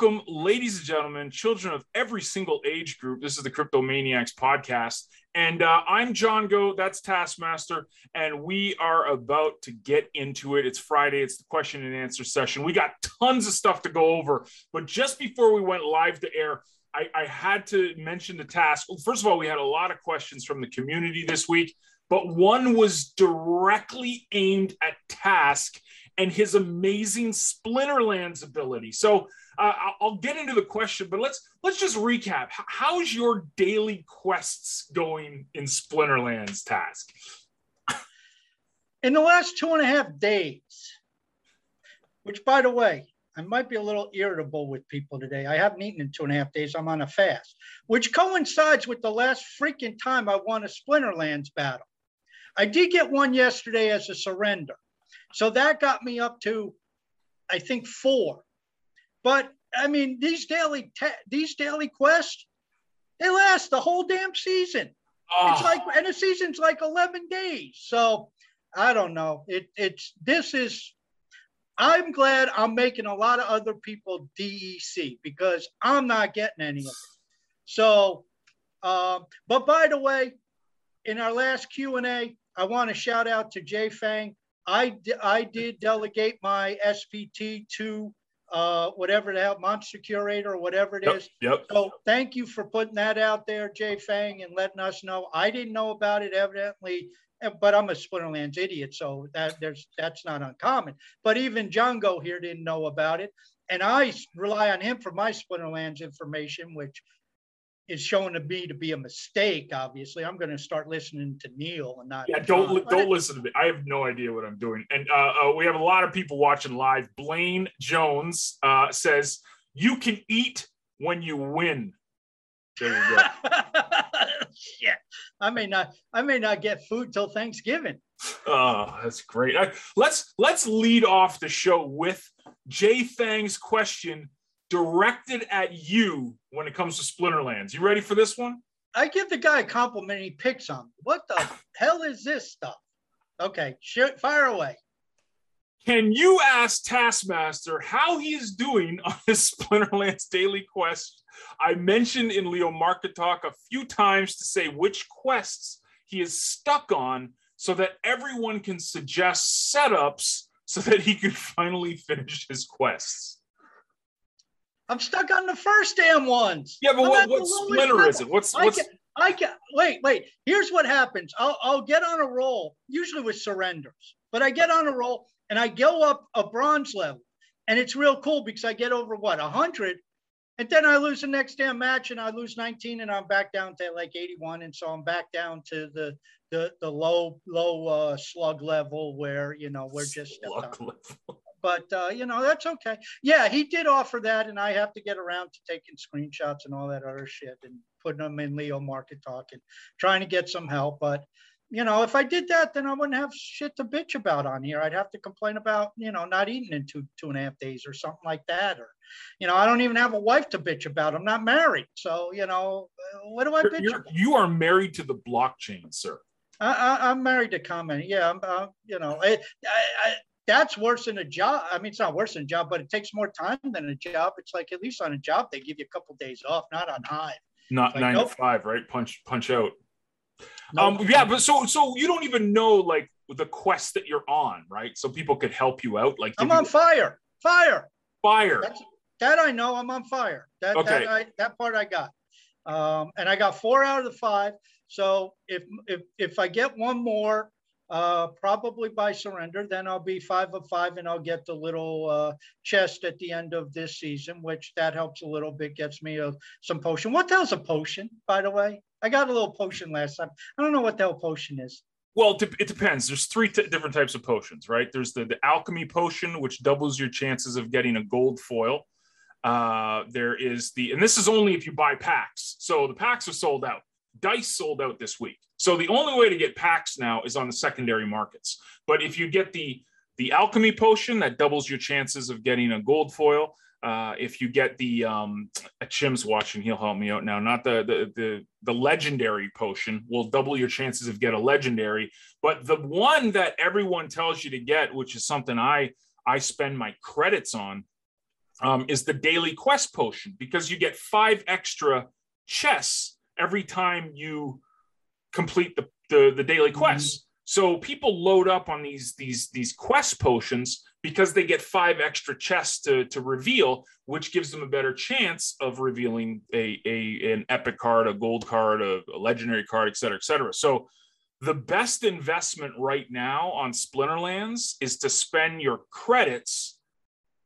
Welcome, ladies and gentlemen, children of every single age group. This is the Cryptomaniacs podcast. And uh, I'm John Go, that's Taskmaster, and we are about to get into it. It's Friday, it's the question and answer session. We got tons of stuff to go over, but just before we went live to air, I, I had to mention the task. First of all, we had a lot of questions from the community this week, but one was directly aimed at Task and his amazing Splinterlands ability. So uh, I'll get into the question, but let's let's just recap. How's your daily quests going in Splinterlands task? In the last two and a half days, which by the way, I might be a little irritable with people today. I haven't eaten in two and a half days. I'm on a fast, which coincides with the last freaking time I won a Splinterlands battle. I did get one yesterday as a surrender. So that got me up to, I think, four. But I mean, these daily te- these daily quests, they last the whole damn season. Oh. It's like, and the season's like eleven days. So I don't know. It it's this is. I'm glad I'm making a lot of other people DEC because I'm not getting any of it. So, um, but by the way, in our last Q and A, I want to shout out to Jay Fang. I, I did delegate my SPT to uh, whatever the hell, Monster Curator or whatever it yep, is. Yep. So thank you for putting that out there, Jay Fang, and letting us know. I didn't know about it evidently, but I'm a Splinterlands idiot, so that there's that's not uncommon. But even Django here didn't know about it, and I rely on him for my Splinterlands information, which is shown to me to be a mistake. Obviously, I'm going to start listening to Neil and not. Yeah, don't li- don't listen to me. I have no idea what I'm doing. And uh, uh, we have a lot of people watching live. Blaine Jones uh, says you can eat when you win. There you go. Shit, I may not. I may not get food till Thanksgiving. Oh, that's great. let's let's lead off the show with Jay Fang's question directed at you when it comes to Splinterlands. You ready for this one? I give the guy a compliment. He picks on me. What the hell is this stuff? Okay, shoot, fire away. Can you ask Taskmaster how he is doing on his Splinterlands daily quest? I mentioned in Leo Market Talk a few times to say which quests he is stuck on so that everyone can suggest setups so that he can finally finish his quests. I'm stuck on the first damn ones. Yeah, but what, what splinter is it? What's what's I can, I can wait, wait. Here's what happens. I'll I'll get on a roll, usually with surrenders, but I get on a roll and I go up a bronze level. And it's real cool because I get over what a hundred, and then I lose the next damn match and I lose 19 and I'm back down to like 81. And so I'm back down to the the the low low uh, slug level where you know we're just but uh, you know that's okay. Yeah, he did offer that, and I have to get around to taking screenshots and all that other shit and putting them in Leo Market Talk and trying to get some help. But you know, if I did that, then I wouldn't have shit to bitch about on here. I'd have to complain about you know not eating in two two and a half days or something like that, or you know, I don't even have a wife to bitch about. I'm not married, so you know, what do I bitch? You're, you are married to the blockchain, sir. I, am married to comment. Yeah, I'm, uh, you know, I, I, that's worse than a job. I mean, it's not worse than a job, but it takes more time than a job. It's like at least on a job they give you a couple days off, not on Hive. Not like, nine nope. to five, right? Punch punch out. Nope. Um, yeah, but so so you don't even know like the quest that you're on, right? So people could help you out. Like I'm on you... fire, fire, fire. That's, that I know. I'm on fire. That okay. that, I, that part I got. Um, and I got four out of the five. So if if if I get one more, uh, probably by surrender. Then I'll be five of five and I'll get the little uh, chest at the end of this season, which that helps a little bit, gets me a, some potion. What the hell's a potion, by the way? I got a little potion last time. I don't know what the hell potion is. Well, it depends. There's three t- different types of potions, right? There's the, the alchemy potion, which doubles your chances of getting a gold foil. Uh, there is the, and this is only if you buy packs. So the packs are sold out. Dice sold out this week. So the only way to get packs now is on the secondary markets. But if you get the the alchemy potion that doubles your chances of getting a gold foil, uh, if you get the um, Chim's watching, he'll help me out now. Not the, the the the legendary potion will double your chances of get a legendary, but the one that everyone tells you to get, which is something I I spend my credits on, um, is the daily quest potion because you get five extra chests every time you complete the the, the daily quests. Mm-hmm. So people load up on these these these quest potions because they get five extra chests to, to reveal, which gives them a better chance of revealing a, a an epic card, a gold card, a, a legendary card, et cetera, et cetera. So the best investment right now on Splinterlands is to spend your credits,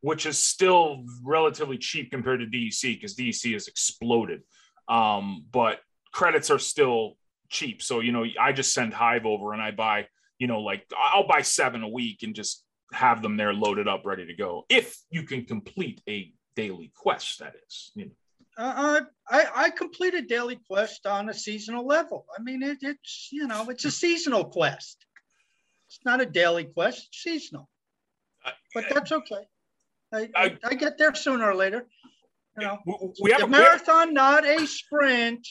which is still relatively cheap compared to DEC because DEC has exploded. Um, but credits are still cheap. So, you know, I just send Hive over and I buy, you know, like I'll buy seven a week and just have them there loaded up, ready to go. If you can complete a daily quest, that is. You know. Uh, I, I a daily quest on a seasonal level. I mean, it, it's, you know, it's a seasonal quest. It's not a daily quest, it's seasonal. But that's okay. I, I, I get there sooner or later. You know, we have a marathon, not a sprint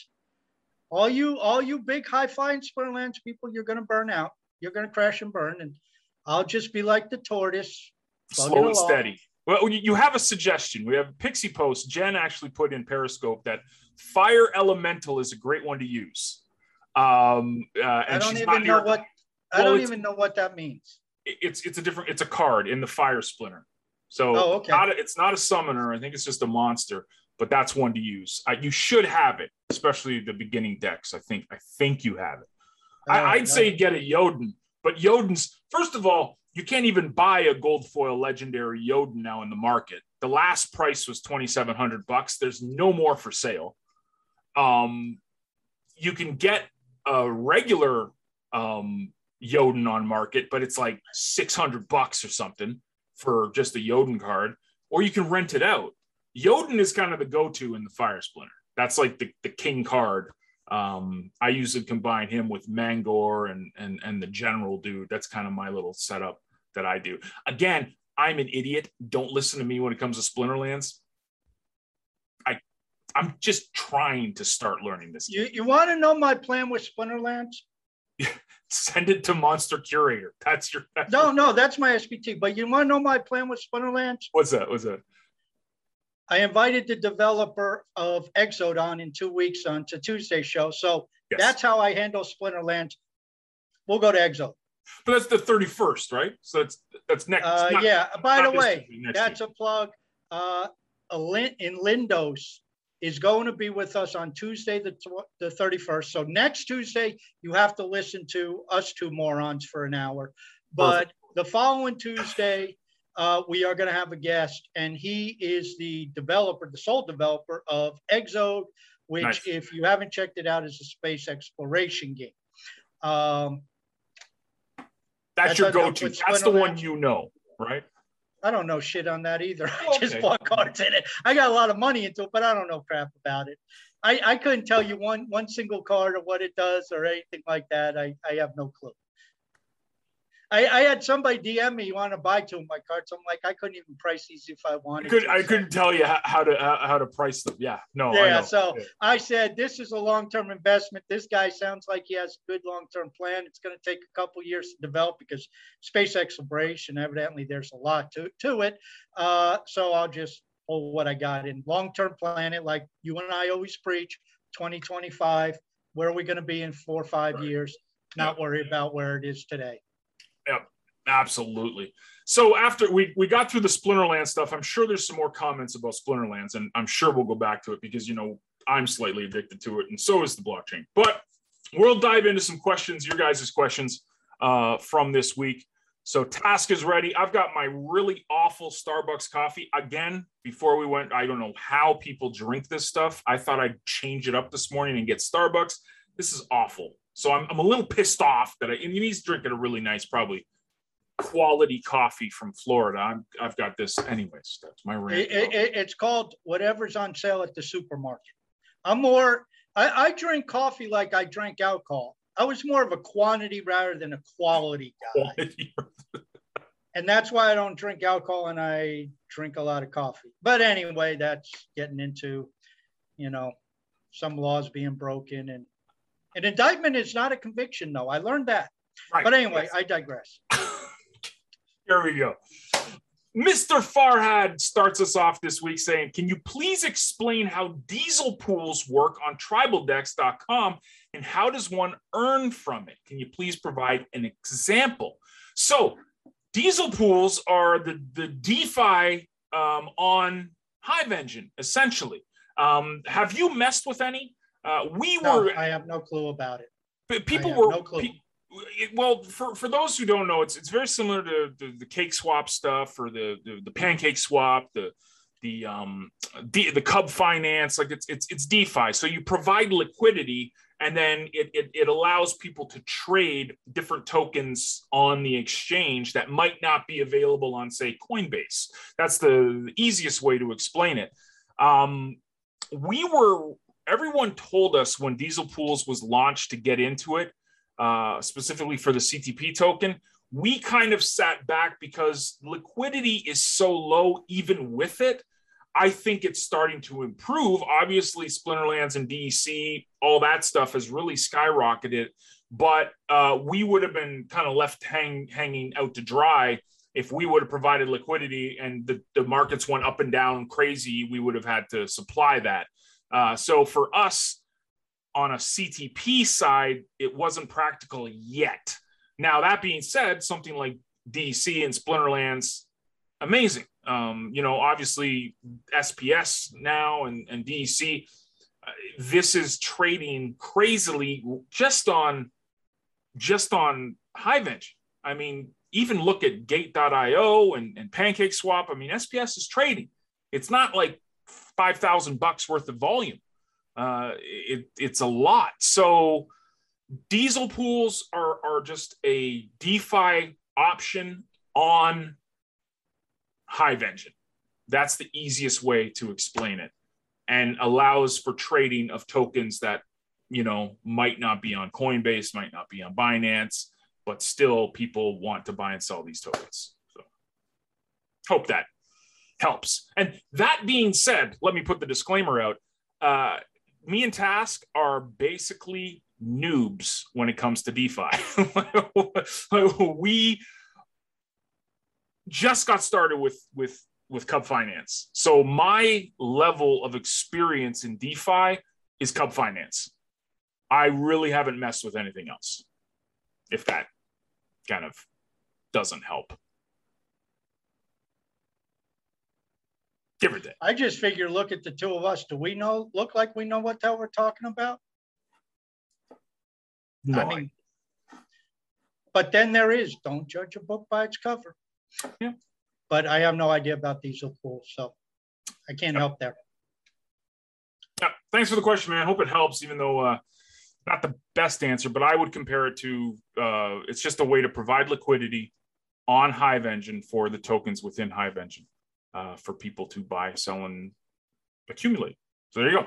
all you all you big high flying Splinterlands people, you're going to burn out. You're going to crash and burn, and I'll just be like the tortoise, slow and steady. Well, you have a suggestion. We have Pixie Post. Jen actually put in Periscope that Fire Elemental is a great one to use. Um, uh, I don't even know what. I well, don't even know what that means. It's it's a different. It's a card in the Fire Splinter. So oh, okay. not a, it's not a summoner. I think it's just a monster but that's one to use. Uh, you should have it, especially the beginning decks. I think I think you have it. I, would say get a Yodin, but Yodin's first of all, you can't even buy a gold foil legendary Yodin now in the market. The last price was twenty seven hundred bucks. There's no more for sale. Um, you can get a regular um, Jotun on market, but it's like six hundred bucks or something for just a Yodin card, or you can rent it out. Yodin is kind of the go-to in the Fire Splinter. That's like the, the king card. Um, I usually combine him with Mangor and and and the general dude. That's kind of my little setup that I do. Again, I'm an idiot. Don't listen to me when it comes to Splinterlands. I I'm just trying to start learning this. You you want to know my plan with Splinterlands? Send it to Monster Curator. That's your. That's no, your... no, that's my SPT. But you want to know my plan with Splinterlands? What's that? What's that? I invited the developer of Exodon in two weeks on to Tuesday show. So yes. that's how I handle Splinterland. We'll go to Exo. But that's the 31st, right? So that's that's next. Uh, not, yeah. By the way, that's week. a plug. Uh, elindos is going to be with us on Tuesday, the, tw- the 31st. So next Tuesday, you have to listen to us two morons for an hour. But the following Tuesday, uh, we are going to have a guest, and he is the developer, the sole developer of Exode, which, nice. if you haven't checked it out, is a space exploration game. Um, that's your go-to. That's the one you know, right? I don't know shit on that either. I oh, just bought cards in it. I got a lot of money into it, but I don't know crap about it. I, I couldn't tell you one one single card or what it does or anything like that. I, I have no clue. I, I had somebody DM me, you want to buy two of my cards. I'm like, I couldn't even price these if I wanted. Could, I couldn't tell you how to how to price them. Yeah, no. Yeah, I so yeah. I said this is a long term investment. This guy sounds like he has a good long term plan. It's going to take a couple years to develop because space exploration, evidently, there's a lot to to it. Uh, so I'll just pull what I got in long term planet, like you and I always preach. 2025. Where are we going to be in four or five right. years? Not worry about where it is today. Yep, absolutely. So after we, we got through the Splinterland stuff, I'm sure there's some more comments about Splinterlands, and I'm sure we'll go back to it because you know I'm slightly addicted to it, and so is the blockchain. But we'll dive into some questions, your guys' questions uh, from this week. So task is ready. I've got my really awful Starbucks coffee again. Before we went, I don't know how people drink this stuff. I thought I'd change it up this morning and get Starbucks. This is awful. So I'm, I'm a little pissed off that I, and he's drinking a really nice, probably quality coffee from Florida. I'm, I've got this anyways. That's my rant. It, it, it's called whatever's on sale at the supermarket. I'm more, I, I drink coffee like I drank alcohol. I was more of a quantity rather than a quality guy. and that's why I don't drink alcohol and I drink a lot of coffee. But anyway, that's getting into, you know, some laws being broken and an indictment is not a conviction, though. I learned that. Right. But anyway, I digress. Here we go. Mr. Farhad starts us off this week saying, Can you please explain how diesel pools work on tribaldex.com and how does one earn from it? Can you please provide an example? So, diesel pools are the, the DeFi um, on Hive Engine, essentially. Um, have you messed with any? Uh, we no, were. I have no clue about it. But people were. No clue. Pe- well, for, for those who don't know, it's it's very similar to the, the cake swap stuff or the, the, the pancake swap, the the um the, the Cub Finance. Like it's it's it's DeFi. So you provide liquidity, and then it, it it allows people to trade different tokens on the exchange that might not be available on, say, Coinbase. That's the, the easiest way to explain it. Um, we were everyone told us when Diesel Pools was launched to get into it uh, specifically for the CTP token, we kind of sat back because liquidity is so low, even with it. I think it's starting to improve. Obviously, Splinterlands and DEC, all that stuff has really skyrocketed. But uh, we would have been kind of left hang, hanging out to dry if we would have provided liquidity and the, the markets went up and down crazy. We would have had to supply that. Uh, so for us, on a CTP side, it wasn't practical yet. Now, that being said, something like DC and Splinterlands, amazing. Um, you know, obviously SPS now and, and DC, uh, this is trading crazily just on just on Hive Engine. I mean, even look at Gate.io and, and Pancake Swap. I mean, SPS is trading. It's not like five thousand bucks worth of volume. Uh, it, it's a lot. So diesel pools are, are just a DeFi option on Hive Engine. That's the easiest way to explain it and allows for trading of tokens that, you know, might not be on Coinbase, might not be on Binance, but still people want to buy and sell these tokens. So hope that helps. And that being said, let me put the disclaimer out. Uh, me and Task are basically noobs when it comes to DeFi. we just got started with with with Cub Finance. So my level of experience in DeFi is Cub Finance. I really haven't messed with anything else. If that kind of doesn't help. Or. I just figure, look at the two of us. Do we know, look like we know what the hell we're talking about? No. I mean, but then there is, don't judge a book by its cover. Yeah. But I have no idea about diesel pools, so I can't help there. Yeah, thanks for the question, man. I hope it helps, even though uh, not the best answer, but I would compare it to uh, it's just a way to provide liquidity on Hive Engine for the tokens within Hive Engine uh, for people to buy, sell, and accumulate. So there you go.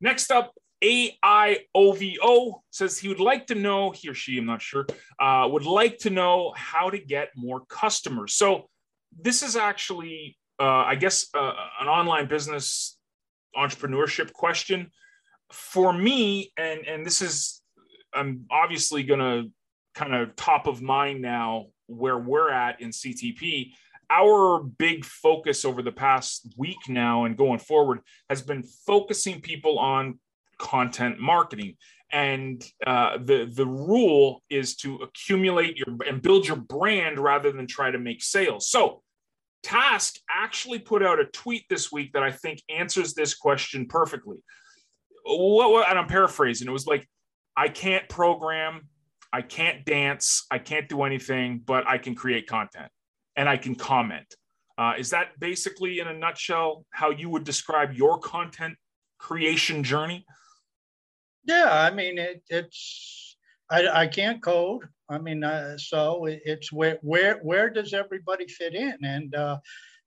Next up, AIOVO says he would like to know, he or she, I'm not sure, uh, would like to know how to get more customers. So this is actually, uh, I guess, uh, an online business entrepreneurship question. For me, and, and this is, I'm obviously going to kind of top of mind now where we're at in CTP our big focus over the past week now and going forward has been focusing people on content marketing. And uh, the the rule is to accumulate your and build your brand rather than try to make sales. So task actually put out a tweet this week that i think answers this question perfectly. What, what and i'm paraphrasing. It was like i can't program i can't dance i can't do anything but i can create content and I can comment. Uh, is that basically, in a nutshell, how you would describe your content creation journey? Yeah, I mean, it, it's I, I can't code. I mean, uh, so it's where where where does everybody fit in? And uh,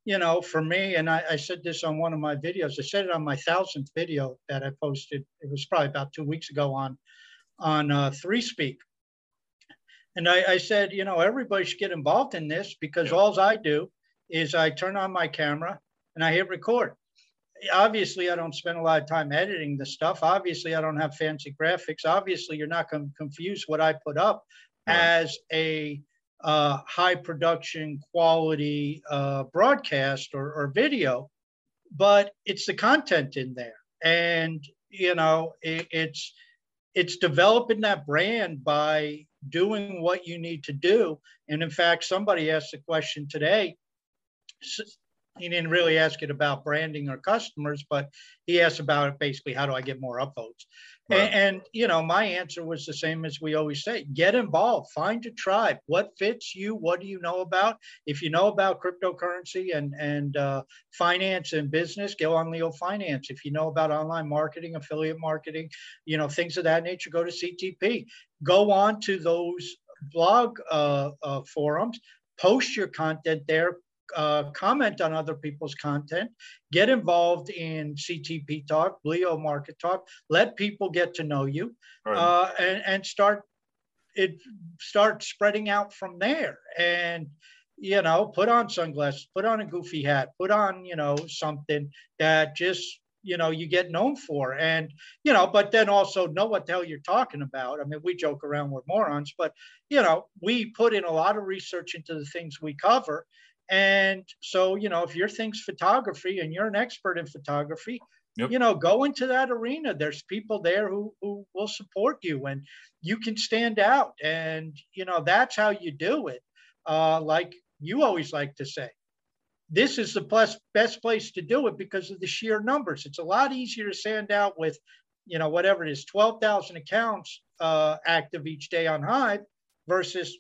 you know, for me, and I, I, said this on one of my videos. I said it on my thousandth video that I posted. It was probably about two weeks ago on on uh, 3Speak. And I, I said, you know, everybody should get involved in this because all I do is I turn on my camera and I hit record obviously I don't spend a lot of time editing the stuff. Obviously, I don't have fancy graphics. Obviously, you're not going to confuse what I put up right. as a uh, high production quality uh, broadcast or, or, video, but it's the content in there, and you know it, it's it's developing that brand by doing what you need to do. And in fact, somebody asked the question today he didn't really ask it about branding or customers, but he asked about it basically how do I get more upvotes? Right. And, and, you know, my answer was the same as we always say: get involved, find a tribe. What fits you? What do you know about? If you know about cryptocurrency and and uh, finance and business, go on Leo Finance. If you know about online marketing, affiliate marketing, you know things of that nature, go to CTP. Go on to those blog uh, uh, forums post your content there uh, comment on other people's content, get involved in CTP Talk, Leo Market Talk, let people get to know you, right. uh, and, and start it start spreading out from there. And you know, put on sunglasses, put on a goofy hat, put on you know something that just you know you get known for and you know but then also know what the hell you're talking about i mean we joke around with morons but you know we put in a lot of research into the things we cover and so, you know, if your thing's photography and you're an expert in photography, yep. you know, go into that arena. There's people there who, who will support you and you can stand out. And, you know, that's how you do it. Uh, like you always like to say, this is the best, best place to do it because of the sheer numbers. It's a lot easier to stand out with, you know, whatever it is, 12,000 accounts uh, active each day on Hive versus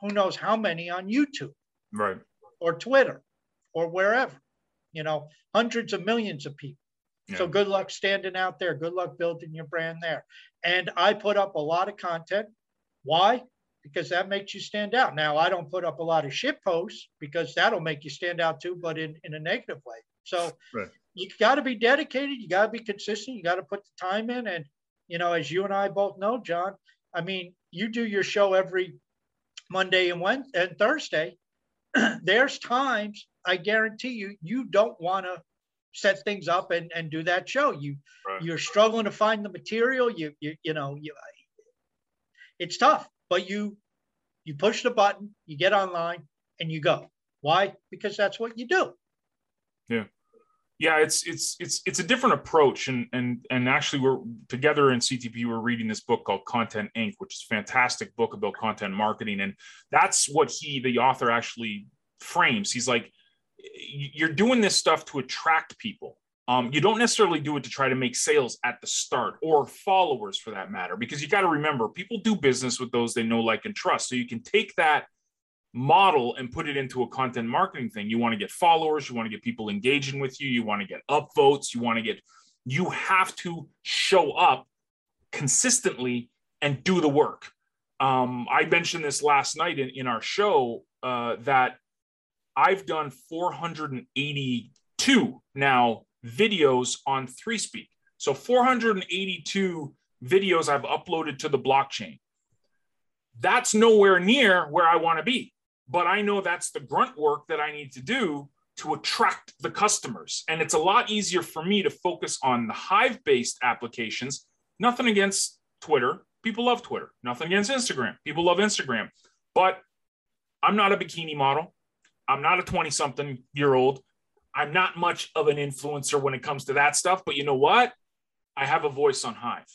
who knows how many on YouTube. Right or Twitter or wherever, you know, hundreds of millions of people. Yeah. So good luck standing out there. Good luck building your brand there. And I put up a lot of content. Why? Because that makes you stand out. Now, I don't put up a lot of shit posts because that'll make you stand out too, but in, in a negative way. So right. you got to be dedicated. You got to be consistent. You got to put the time in. And, you know, as you and I both know, John, I mean, you do your show every Monday and Wednesday and Thursday. there's times I guarantee you, you don't want to set things up and, and do that show. You right. you're struggling to find the material. You you you know you, it's tough, but you you push the button, you get online, and you go. Why? Because that's what you do. Yeah yeah it's it's it's it's a different approach and and and actually we're together in ctp we're reading this book called content inc which is a fantastic book about content marketing and that's what he the author actually frames. He's like you're doing this stuff to attract people. Um, you don't necessarily do it to try to make sales at the start or followers for that matter because you got to remember people do business with those they know like and trust so you can take that model and put it into a content marketing thing. You want to get followers, you want to get people engaging with you, you want to get upvotes, you want to get, you have to show up consistently and do the work. Um, I mentioned this last night in, in our show uh, that I've done 482 now videos on 3Speak. So 482 videos I've uploaded to the blockchain. That's nowhere near where I want to be but I know that's the grunt work that I need to do to attract the customers. And it's a lot easier for me to focus on the Hive based applications. Nothing against Twitter. People love Twitter. Nothing against Instagram. People love Instagram. But I'm not a bikini model. I'm not a 20 something year old. I'm not much of an influencer when it comes to that stuff. But you know what? I have a voice on Hive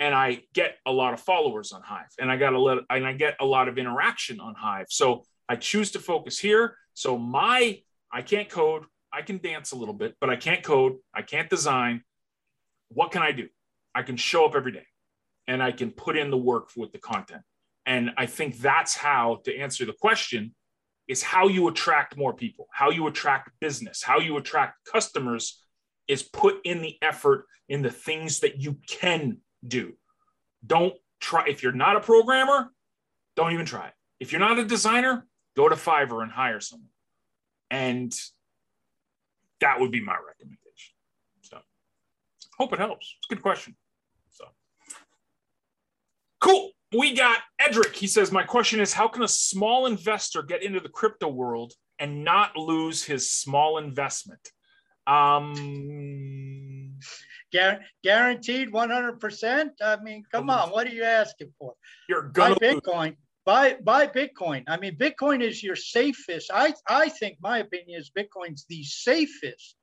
and I get a lot of followers on Hive and I got a lot and I get a lot of interaction on Hive. So I choose to focus here. So my, I can't code. I can dance a little bit, but I can't code. I can't design. What can I do? I can show up every day and I can put in the work with the content. And I think that's how to answer the question is how you attract more people, how you attract business, how you attract customers is put in the effort in the things that you can do. Don't try if you're not a programmer, don't even try it. If you're not a designer, go to Fiverr and hire someone. And that would be my recommendation. So hope it helps. It's a good question. So cool. We got Edric. He says, My question is how can a small investor get into the crypto world and not lose his small investment? Um guaranteed 100%. I mean, come on, what are you asking for? You're gonna buy Bitcoin. Buy buy Bitcoin. I mean, Bitcoin is your safest. I I think my opinion is Bitcoin's the safest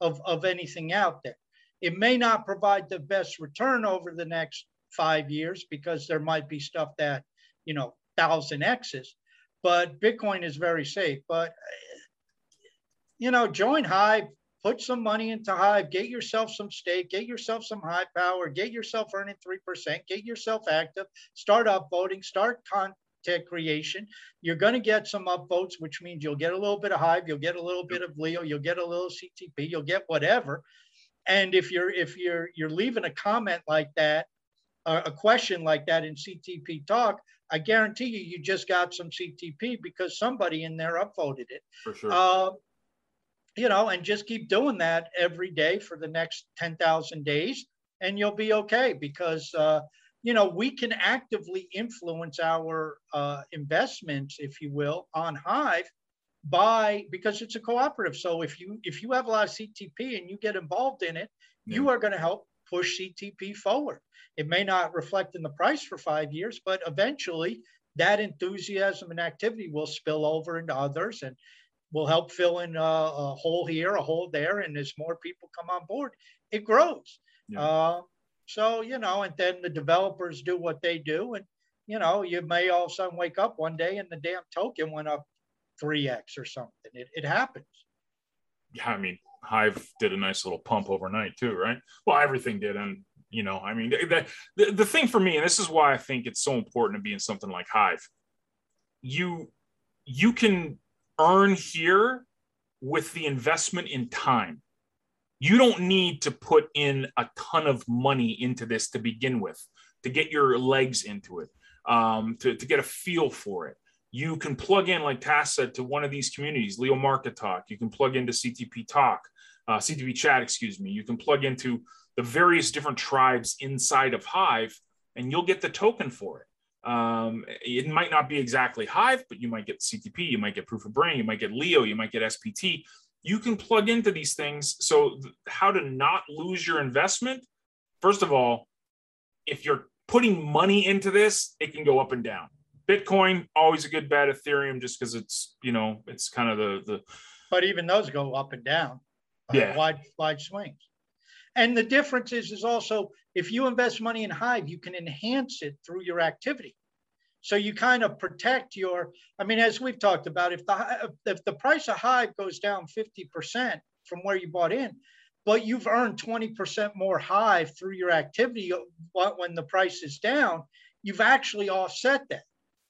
of of anything out there. It may not provide the best return over the next five years because there might be stuff that you know thousand x's, but Bitcoin is very safe. But you know, join Hive, put some money into Hive, get yourself some stake, get yourself some Hive Power, get yourself earning 3%, get yourself active, start upvoting, start content creation. You're going to get some upvotes, which means you'll get a little bit of Hive, you'll get a little bit of Leo, you'll get a little CTP, you'll get whatever. And if you're if you're you're leaving a comment like that, uh, a question like that in CTP talk, I guarantee you, you just got some CTP because somebody in there upvoted it. For sure. Uh, you know, and just keep doing that every day for the next 10,000 days, and you'll be okay because, uh, you know, we can actively influence our uh, investments, if you will, on Hive by because it's a cooperative. So if you if you have a lot of CTP and you get involved in it, yeah. you are going to help push CTP forward. It may not reflect in the price for five years, but eventually that enthusiasm and activity will spill over into others and will help fill in a, a, hole here, a hole there, and as more people come on board, it grows. Yeah. Uh, so you know, and then the developers do what they do, and you know, you may all of a sudden wake up one day and the damn token went up three x or something. It it happens. Yeah, I mean, Hive did a nice little pump overnight too, right? Well, everything did, and you know, I mean, the, the the thing for me, and this is why I think it's so important to be in something like Hive. You you can earn here with the investment in time. You don't need to put in a ton of money into this to begin with, to get your legs into it, um, to, to get a feel for it. You can plug in, like Task said, to one of these communities, Leo Market Talk. You can plug into CTP Talk, uh, CTP Chat, excuse me. You can plug into the various different tribes inside of Hive, and you'll get the token for it. Um, it might not be exactly Hive, but you might get CTP, you might get Proof of Brain, you might get Leo, you might get SPT. You can plug into these things. So, how to not lose your investment? First of all, if you're putting money into this, it can go up and down. Bitcoin always a good bet. Ethereum just because it's you know it's kind of the the. But even those go up and down. Yeah. Wide wide swings. And the difference is, is also if you invest money in Hive, you can enhance it through your activity. So you kind of protect your, I mean, as we've talked about, if the if the price of Hive goes down 50% from where you bought in, but you've earned 20% more Hive through your activity when the price is down, you've actually offset that.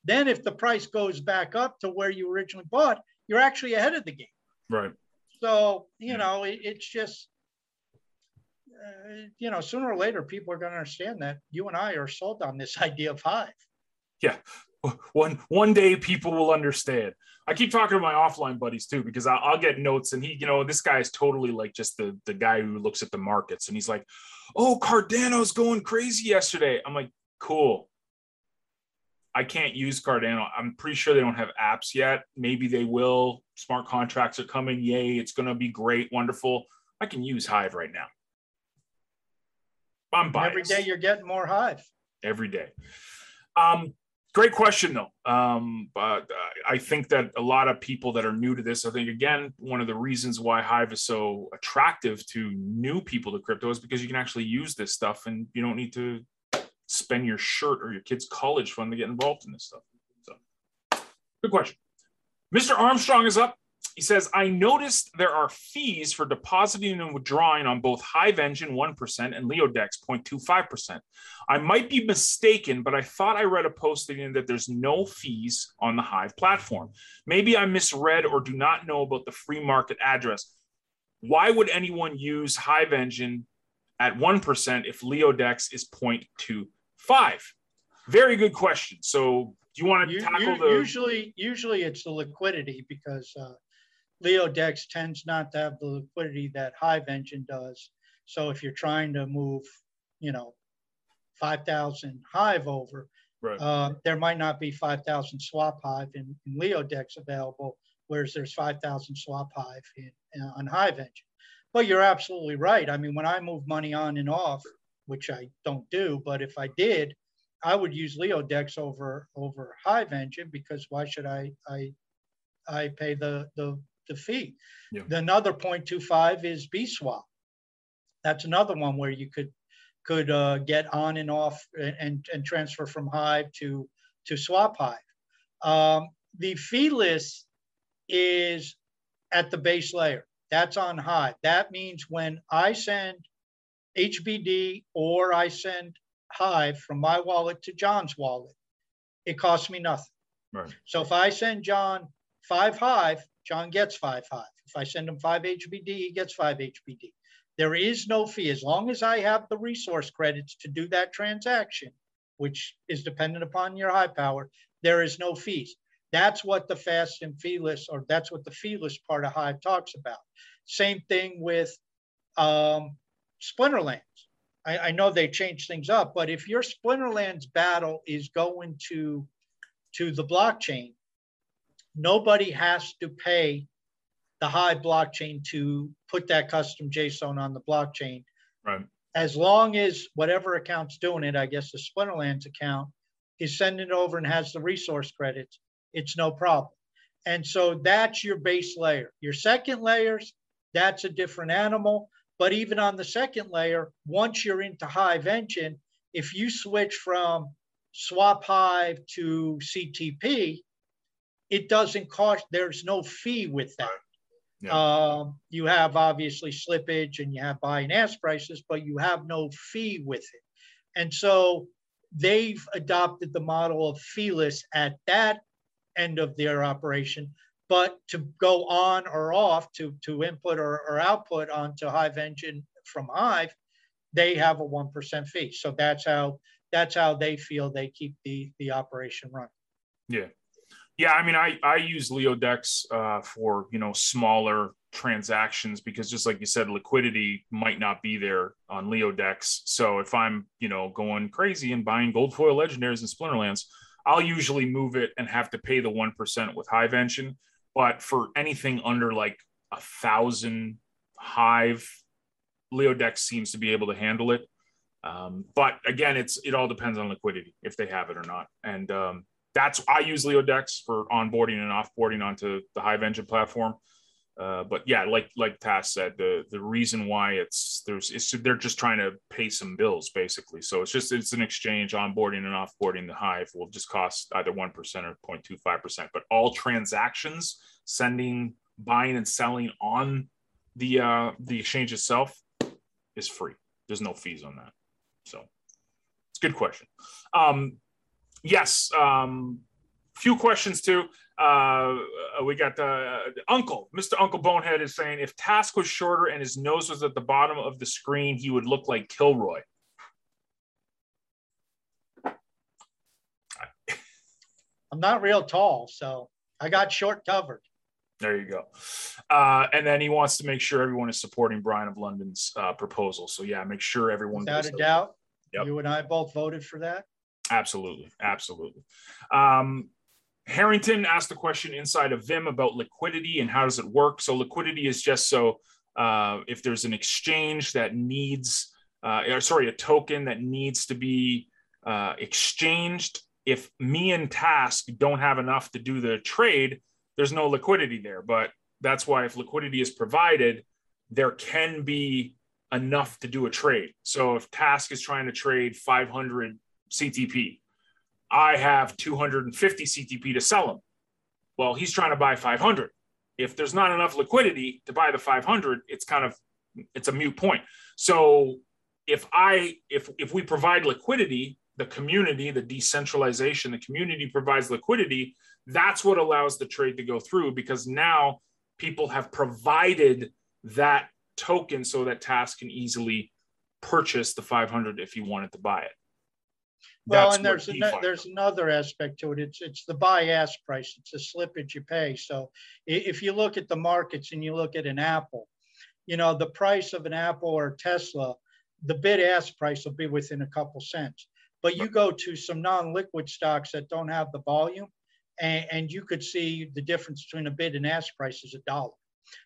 Then if the price goes back up to where you originally bought, you're actually ahead of the game. Right. So, you know, it, it's just, uh, you know, sooner or later, people are going to understand that you and I are sold on this idea of Hive. Yeah, one one day people will understand. I keep talking to my offline buddies too because I'll, I'll, get notes, and he, you know, this guy is totally like just the the guy who looks at the markets, and he's like, "Oh, Cardano's going crazy yesterday." I'm like, "Cool." I can't use Cardano. I'm pretty sure they don't have apps yet. Maybe they will. Smart contracts are coming. Yay! It's going to be great, wonderful. I can use Hive right now. I'm biased. Every day you're getting more hive. Every day. Um, great question though. Um, but I think that a lot of people that are new to this, I think again, one of the reasons why Hive is so attractive to new people to crypto is because you can actually use this stuff and you don't need to spend your shirt or your kid's college fund to get involved in this stuff. So good question. Mr. Armstrong is up. He says, I noticed there are fees for depositing and withdrawing on both Hive Engine 1% and Leodex 0.25%. I might be mistaken, but I thought I read a post that there's no fees on the Hive platform. Maybe I misread or do not know about the free market address. Why would anyone use Hive Engine at 1% if Leodex is 0.25? very good question. So do you want to tackle you, the usually usually it's the liquidity because uh, Leodex tends not to have the liquidity that Hive Engine does. So if you're trying to move, you know, 5,000 Hive over, right. uh, there might not be 5,000 swap Hive in, in Leodex available, whereas there's 5,000 swap Hive in, uh, on Hive Engine. But you're absolutely right. I mean, when I move money on and off, which I don't do, but if I did, I would use Leodex over over Hive Engine because why should I I I pay the the the fee? Yeah. The another 0.25 is BeeSwap. That's another one where you could could uh, get on and off and, and transfer from Hive to to Swap Hive. Um, the list is at the base layer. That's on Hive. That means when I send HBD or I send Hive from my wallet to John's wallet, it costs me nothing. Right. So if I send John five Hive, John gets five Hive. If I send him five HBD, he gets five HBD. There is no fee as long as I have the resource credits to do that transaction, which is dependent upon your Hive Power. There is no fees. That's what the fast and feeless, or that's what the feeless part of Hive talks about. Same thing with um, Splinterlands. I, I know they changed things up, but if your Splinterlands battle is going to to the blockchain, nobody has to pay the Hive blockchain to put that custom JSON on the blockchain. Right. As long as whatever account's doing it, I guess the Splinterlands account is sending it over and has the resource credits, it's no problem. And so that's your base layer. Your second layers, that's a different animal. But even on the second layer, once you're into Hive Engine, if you switch from Swap Hive to CTP, it doesn't cost, there's no fee with that. Yeah. Um, you have obviously slippage and you have buy and ask prices, but you have no fee with it. And so they've adopted the model of feeless at that end of their operation. But to go on or off to, to input or, or output onto Hive Engine from Hive, they have a 1% fee. So that's how that's how they feel they keep the, the operation running. Yeah. Yeah, I mean, I I use Leodex uh, for you know smaller transactions because just like you said, liquidity might not be there on Leodex. So if I'm you know going crazy and buying gold foil legendaries and Splinterlands, I'll usually move it and have to pay the one percent with Hive Engine. But for anything under like a thousand Hive, Leodex seems to be able to handle it. Um, but again, it's it all depends on liquidity if they have it or not. And um, that's I use Leodex for onboarding and offboarding onto the Hive Engine platform. Uh, but yeah, like like Task said, the the reason why it's there's it's they're just trying to pay some bills basically. So it's just it's an exchange onboarding and offboarding the Hive will just cost either one percent or 0.25 percent. But all transactions, sending, buying, and selling on the uh, the exchange itself is free. There's no fees on that. So it's a good question. Um, yes, um, few questions too. Uh, we got uh, Uncle, Mr. Uncle Bonehead is saying if Task was shorter and his nose was at the bottom of the screen, he would look like Kilroy. I'm not real tall, so I got short covered. There you go. Uh, and then he wants to make sure everyone is supporting Brian of London's uh, proposal. So yeah, make sure everyone. Without a doubt, Yep. you and I both voted for that. Absolutely, absolutely. Um, Harrington asked the question inside of Vim about liquidity and how does it work. So liquidity is just so uh, if there's an exchange that needs, uh, or sorry, a token that needs to be uh, exchanged. If me and Task don't have enough to do the trade, there's no liquidity there. But that's why if liquidity is provided, there can be enough to do a trade. So if Task is trying to trade 500 CTP, I have 250 CTP to sell him. Well, he's trying to buy 500. If there's not enough liquidity to buy the 500, it's kind of it's a mute point. So if I if if we provide liquidity, the community, the decentralization, the community provides liquidity, that's what allows the trade to go through because now people have provided that token so that task can easily purchase the 500 if he wanted to buy it well, and there's an, there's another aspect to it. It's it's the buy ask price. It's the slippage you pay. So if you look at the markets and you look at an Apple, you know the price of an Apple or Tesla, the bid ask price will be within a couple cents. But you go to some non-liquid stocks that don't have the volume, and, and you could see the difference between a bid and ask price is a dollar.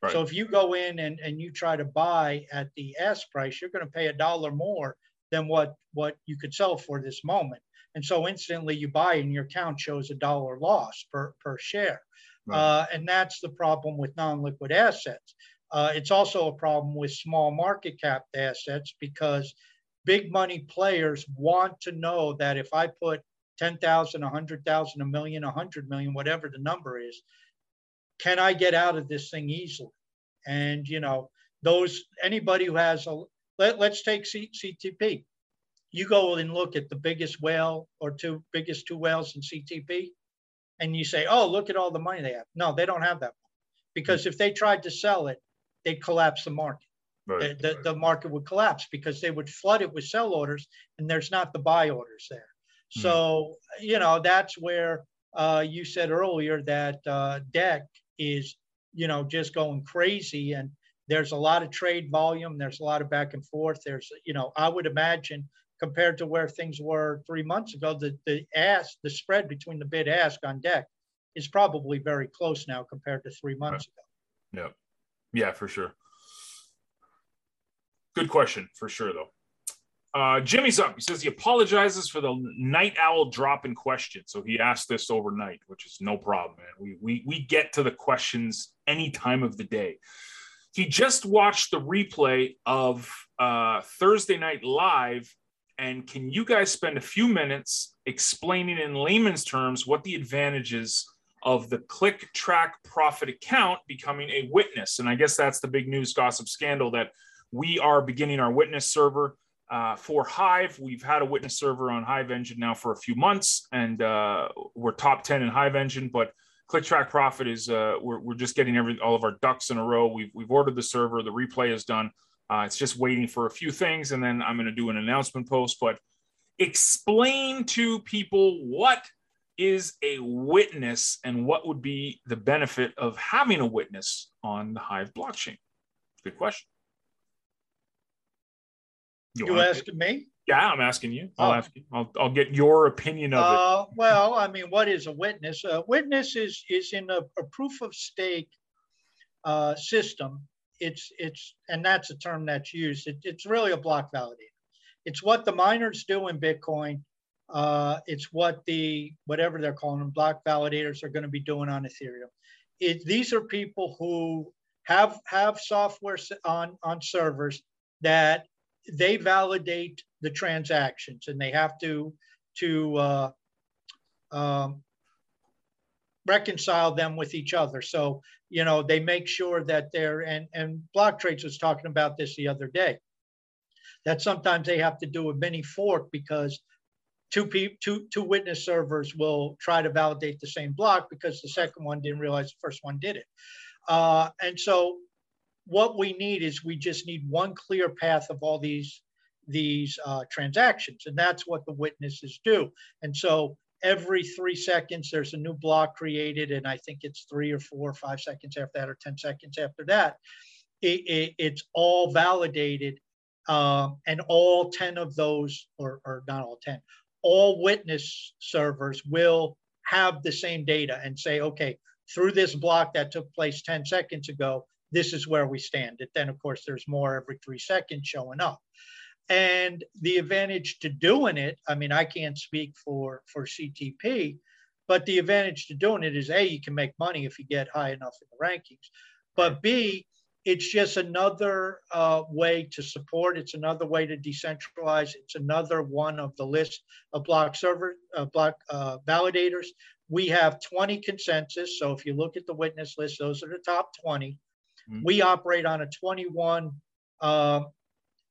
Right. So if you go in and, and you try to buy at the ask price, you're going to pay a dollar more than what what you could sell for this moment. And so instantly you buy and your account shows a dollar loss per, per share. Right. Uh, and that's the problem with non-liquid assets. Uh, it's also a problem with small market cap assets because big money players want to know that if I put 10,000, 100,000, a million, 100 million, whatever the number is, can I get out of this thing easily? And, you know, those, anybody who has a, let, let's take C, CTP. You go and look at the biggest whale or two biggest two whales in CTP, and you say, oh, look at all the money they have. No, they don't have that because mm-hmm. if they tried to sell it, they'd collapse the market. Right. The, the, the, market would collapse because they would flood it with sell orders and there's not the buy orders there. Mm-hmm. So, you know, that's where uh, you said earlier that uh, DEC is, you know, just going crazy. And there's a lot of trade volume. There's a lot of back and forth. There's, you know, I would imagine compared to where things were three months ago, the, the ask, the spread between the bid ask on DEC is probably very close now compared to three months right. ago. Yeah. Yeah, for sure. Good question for sure, though. Uh, Jimmy's up. He says he apologizes for the night owl drop in question. So he asked this overnight, which is no problem, man. We, we, we get to the questions any time of the day. He just watched the replay of uh, Thursday Night Live. And can you guys spend a few minutes explaining in layman's terms what the advantages of the click track profit account becoming a witness? And I guess that's the big news gossip scandal that we are beginning our witness server uh, for Hive. We've had a witness server on Hive Engine now for a few months, and uh, we're top 10 in Hive Engine. But ClickTrack Profit is uh, we're, we're just getting every all of our ducks in a row. We've, we've ordered the server, the replay is done. Uh, it's just waiting for a few things, and then I'm going to do an announcement post. But explain to people what is a witness and what would be the benefit of having a witness on the Hive blockchain. Good question. You, you asking me? Yeah, I'm asking you. I'll oh. ask you. I'll, I'll get your opinion of uh, it. Well, I mean, what is a witness? A witness is is in a, a proof of stake uh, system. It's it's and that's a term that's used. It, it's really a block validator. It's what the miners do in Bitcoin. Uh, it's what the whatever they're calling them block validators are going to be doing on Ethereum. It, these are people who have have software on on servers that they validate the transactions and they have to to uh, um, reconcile them with each other. So you know they make sure that they're and and Block Trades was talking about this the other day. That sometimes they have to do a mini fork because two people two two witness servers will try to validate the same block because the second one didn't realize the first one did it. Uh, and so what we need is we just need one clear path of all these these uh, transactions, and that's what the witnesses do. And so every three seconds, there's a new block created, and I think it's three or four or five seconds after that, or ten seconds after that. It, it, it's all validated, um, and all ten of those, or, or not all ten, all witness servers will have the same data and say, okay, through this block that took place 10 seconds ago, this is where we stand. And then, of course, there's more every three seconds showing up. And the advantage to doing it, I mean, I can't speak for, for CTP, but the advantage to doing it is A, you can make money if you get high enough in the rankings. But B, it's just another uh, way to support. It's another way to decentralize. It's another one of the list of block server, uh, block uh, validators. We have 20 consensus. So if you look at the witness list, those are the top 20. Mm-hmm. We operate on a 21 uh,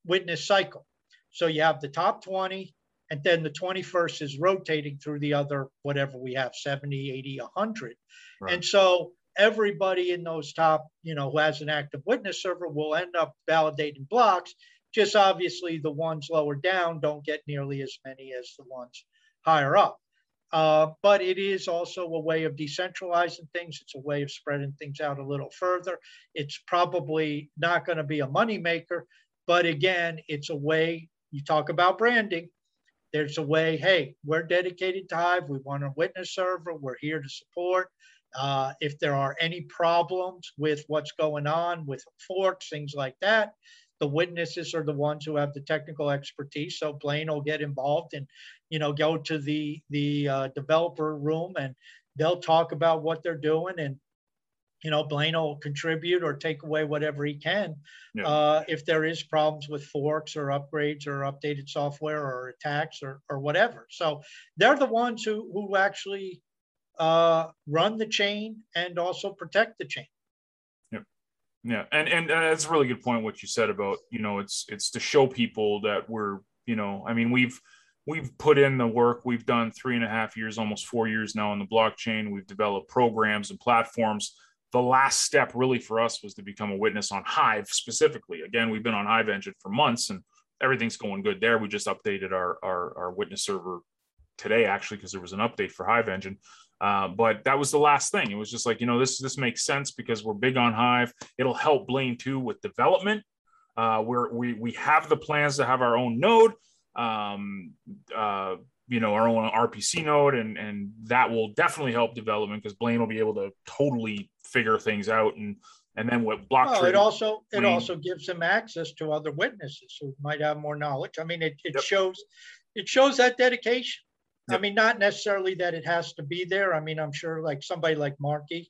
witness cycle. So you have the top 20, and then the 21st is rotating through the other, whatever we have 70, 80, 100. Right. And so everybody in those top, you know, who has an active witness server will end up validating blocks Just obviously, the ones lower down don't get nearly as many as the ones higher up. Uh, but it is also a way of decentralizing things. It's a way of spreading things out a little further. It's probably not going to be a moneymaker, but again, it's a way you talk about branding. There's a way, hey, we're dedicated to Hive. We want a witness server. We're here to support. Uh, if there are any problems with what's going on with forks, things like that, the witnesses are the ones who have the technical expertise. So Blaine will get involved and, you know, go to the the uh, developer room and they'll talk about what they're doing and you know blaine will contribute or take away whatever he can yeah. uh, if there is problems with forks or upgrades or updated software or attacks or, or whatever. So they're the ones who who actually uh, run the chain and also protect the chain. Yeah. Yeah. And and uh, that's a really good point what you said about you know it's it's to show people that we're you know i mean we've we've put in the work. We've done three and a half years almost four years now on the blockchain. We've developed programs and platforms the last step really for us was to become a witness on Hive specifically. Again, we've been on Hive Engine for months and everything's going good there. We just updated our, our, our witness server today, actually, because there was an update for Hive Engine. Uh, but that was the last thing. It was just like, you know, this this makes sense because we're big on Hive. It'll help Blaine too with development. Uh, where we we have the plans to have our own node. Um, uh, you know our own RPC node, and and that will definitely help development because Blaine will be able to totally figure things out and and then what block well, it also it also gives them access to other witnesses who might have more knowledge i mean it, it yep. shows it shows that dedication yep. i mean not necessarily that it has to be there i mean i'm sure like somebody like marky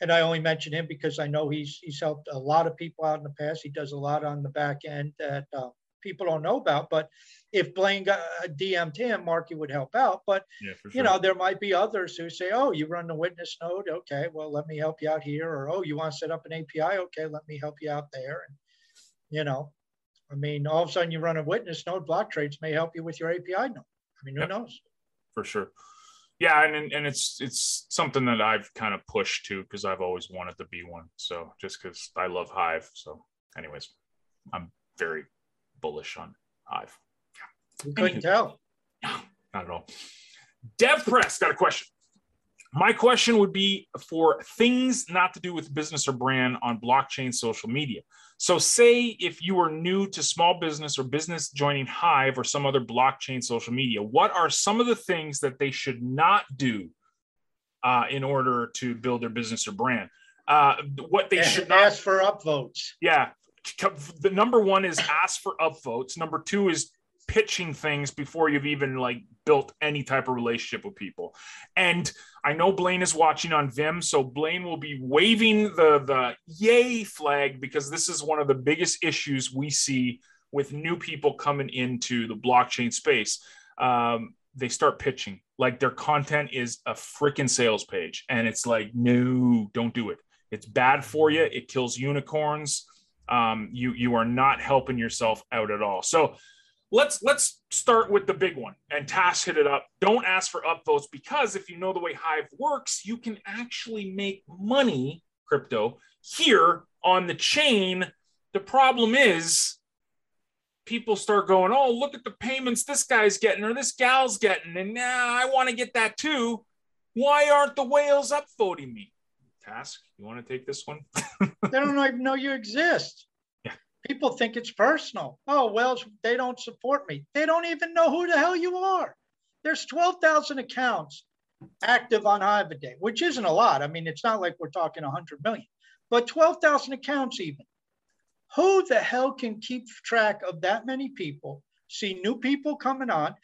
and i only mention him because i know he's he's helped a lot of people out in the past he does a lot on the back end that uh, people don't know about but if Blaine got uh, DM'd him, Marky would help out. But yeah, sure. you know, there might be others who say, "Oh, you run the witness node, okay? Well, let me help you out here." Or, "Oh, you want to set up an API? Okay, let me help you out there." And you know, I mean, all of a sudden you run a witness node. Block trades may help you with your API node. I mean, who yep. knows? For sure. Yeah, and and it's it's something that I've kind of pushed to because I've always wanted to be one. So just because I love Hive. So, anyways, I'm very bullish on Hive. You couldn't tell. No, not at all. Dev Press got a question. My question would be for things not to do with business or brand on blockchain social media. So, say if you are new to small business or business joining Hive or some other blockchain social media, what are some of the things that they should not do uh, in order to build their business or brand? Uh, what they should not ask for upvotes. Yeah. The number one is ask for upvotes. Number two is pitching things before you've even like built any type of relationship with people. And I know Blaine is watching on Vimm, so Blaine will be waving the the yay flag because this is one of the biggest issues we see with new people coming into the blockchain space. Um, they start pitching like their content is a freaking sales page, and it's like, no, don't do it. It's bad for you. It kills unicorns. Um, you you are not helping yourself out at all. So let's let's start with the big one and task hit it up. Don't ask for upvotes because if you know the way hive works you can actually make money crypto here on the chain. The problem is people start going oh look at the payments this guy's getting or this gal's getting and now i want to get that too. Why aren't the whales upvoting me task you want to take this one they don't even know you exist Yeah. People think it's personal. Oh, well, they don't support me. They don't even know who the hell you are. There's 12,000 accounts active on Hive a day, which isn't a lot. I mean, it's not like we're talking 100 million, but 12,000 accounts even. Who the hell can keep track of that many people, see new people coming on?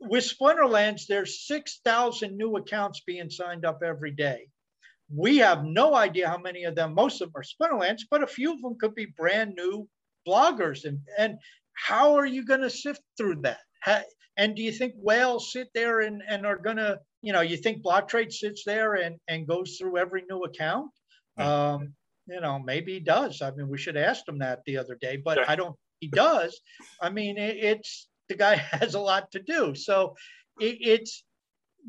With Splinterlands, there's 6,000 new accounts being signed up every day. We have no idea how many of them, most of them are Splinterlands, but a few of them could be brand new bloggers. And and how are you going to sift through that? How, and do you think whales sit there and, and are going to you know you think block trade sits there and and goes through every new account? Um, you know maybe he does. I mean we should ask him that the other day but i don't he does. I mean it, it's the guy has a lot to do. So it, it's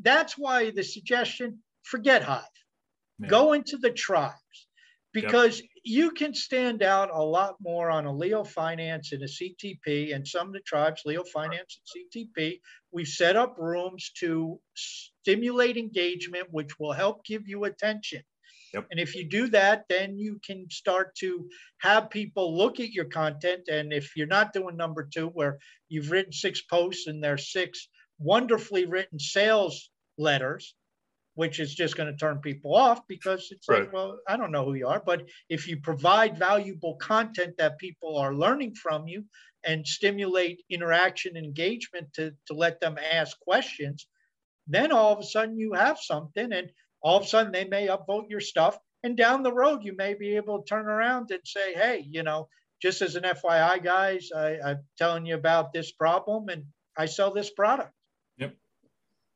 that's why the suggestion forget hive yeah. go into the tribes because yep. you can stand out a lot more on a Leo Finance and a CTP and some of the tribes, Leo Finance and CTP. We've set up rooms to stimulate engagement, which will help give you attention. Yep. And if you do that, then you can start to have people look at your content. And if you're not doing number two, where you've written six posts and there's six wonderfully written sales letters, which is just going to turn people off because it's right. like, well, I don't know who you are. But if you provide valuable content that people are learning from you and stimulate interaction and engagement to, to let them ask questions, then all of a sudden you have something. And all of a sudden they may upvote your stuff. And down the road, you may be able to turn around and say, hey, you know, just as an FYI, guys, I, I'm telling you about this problem and I sell this product.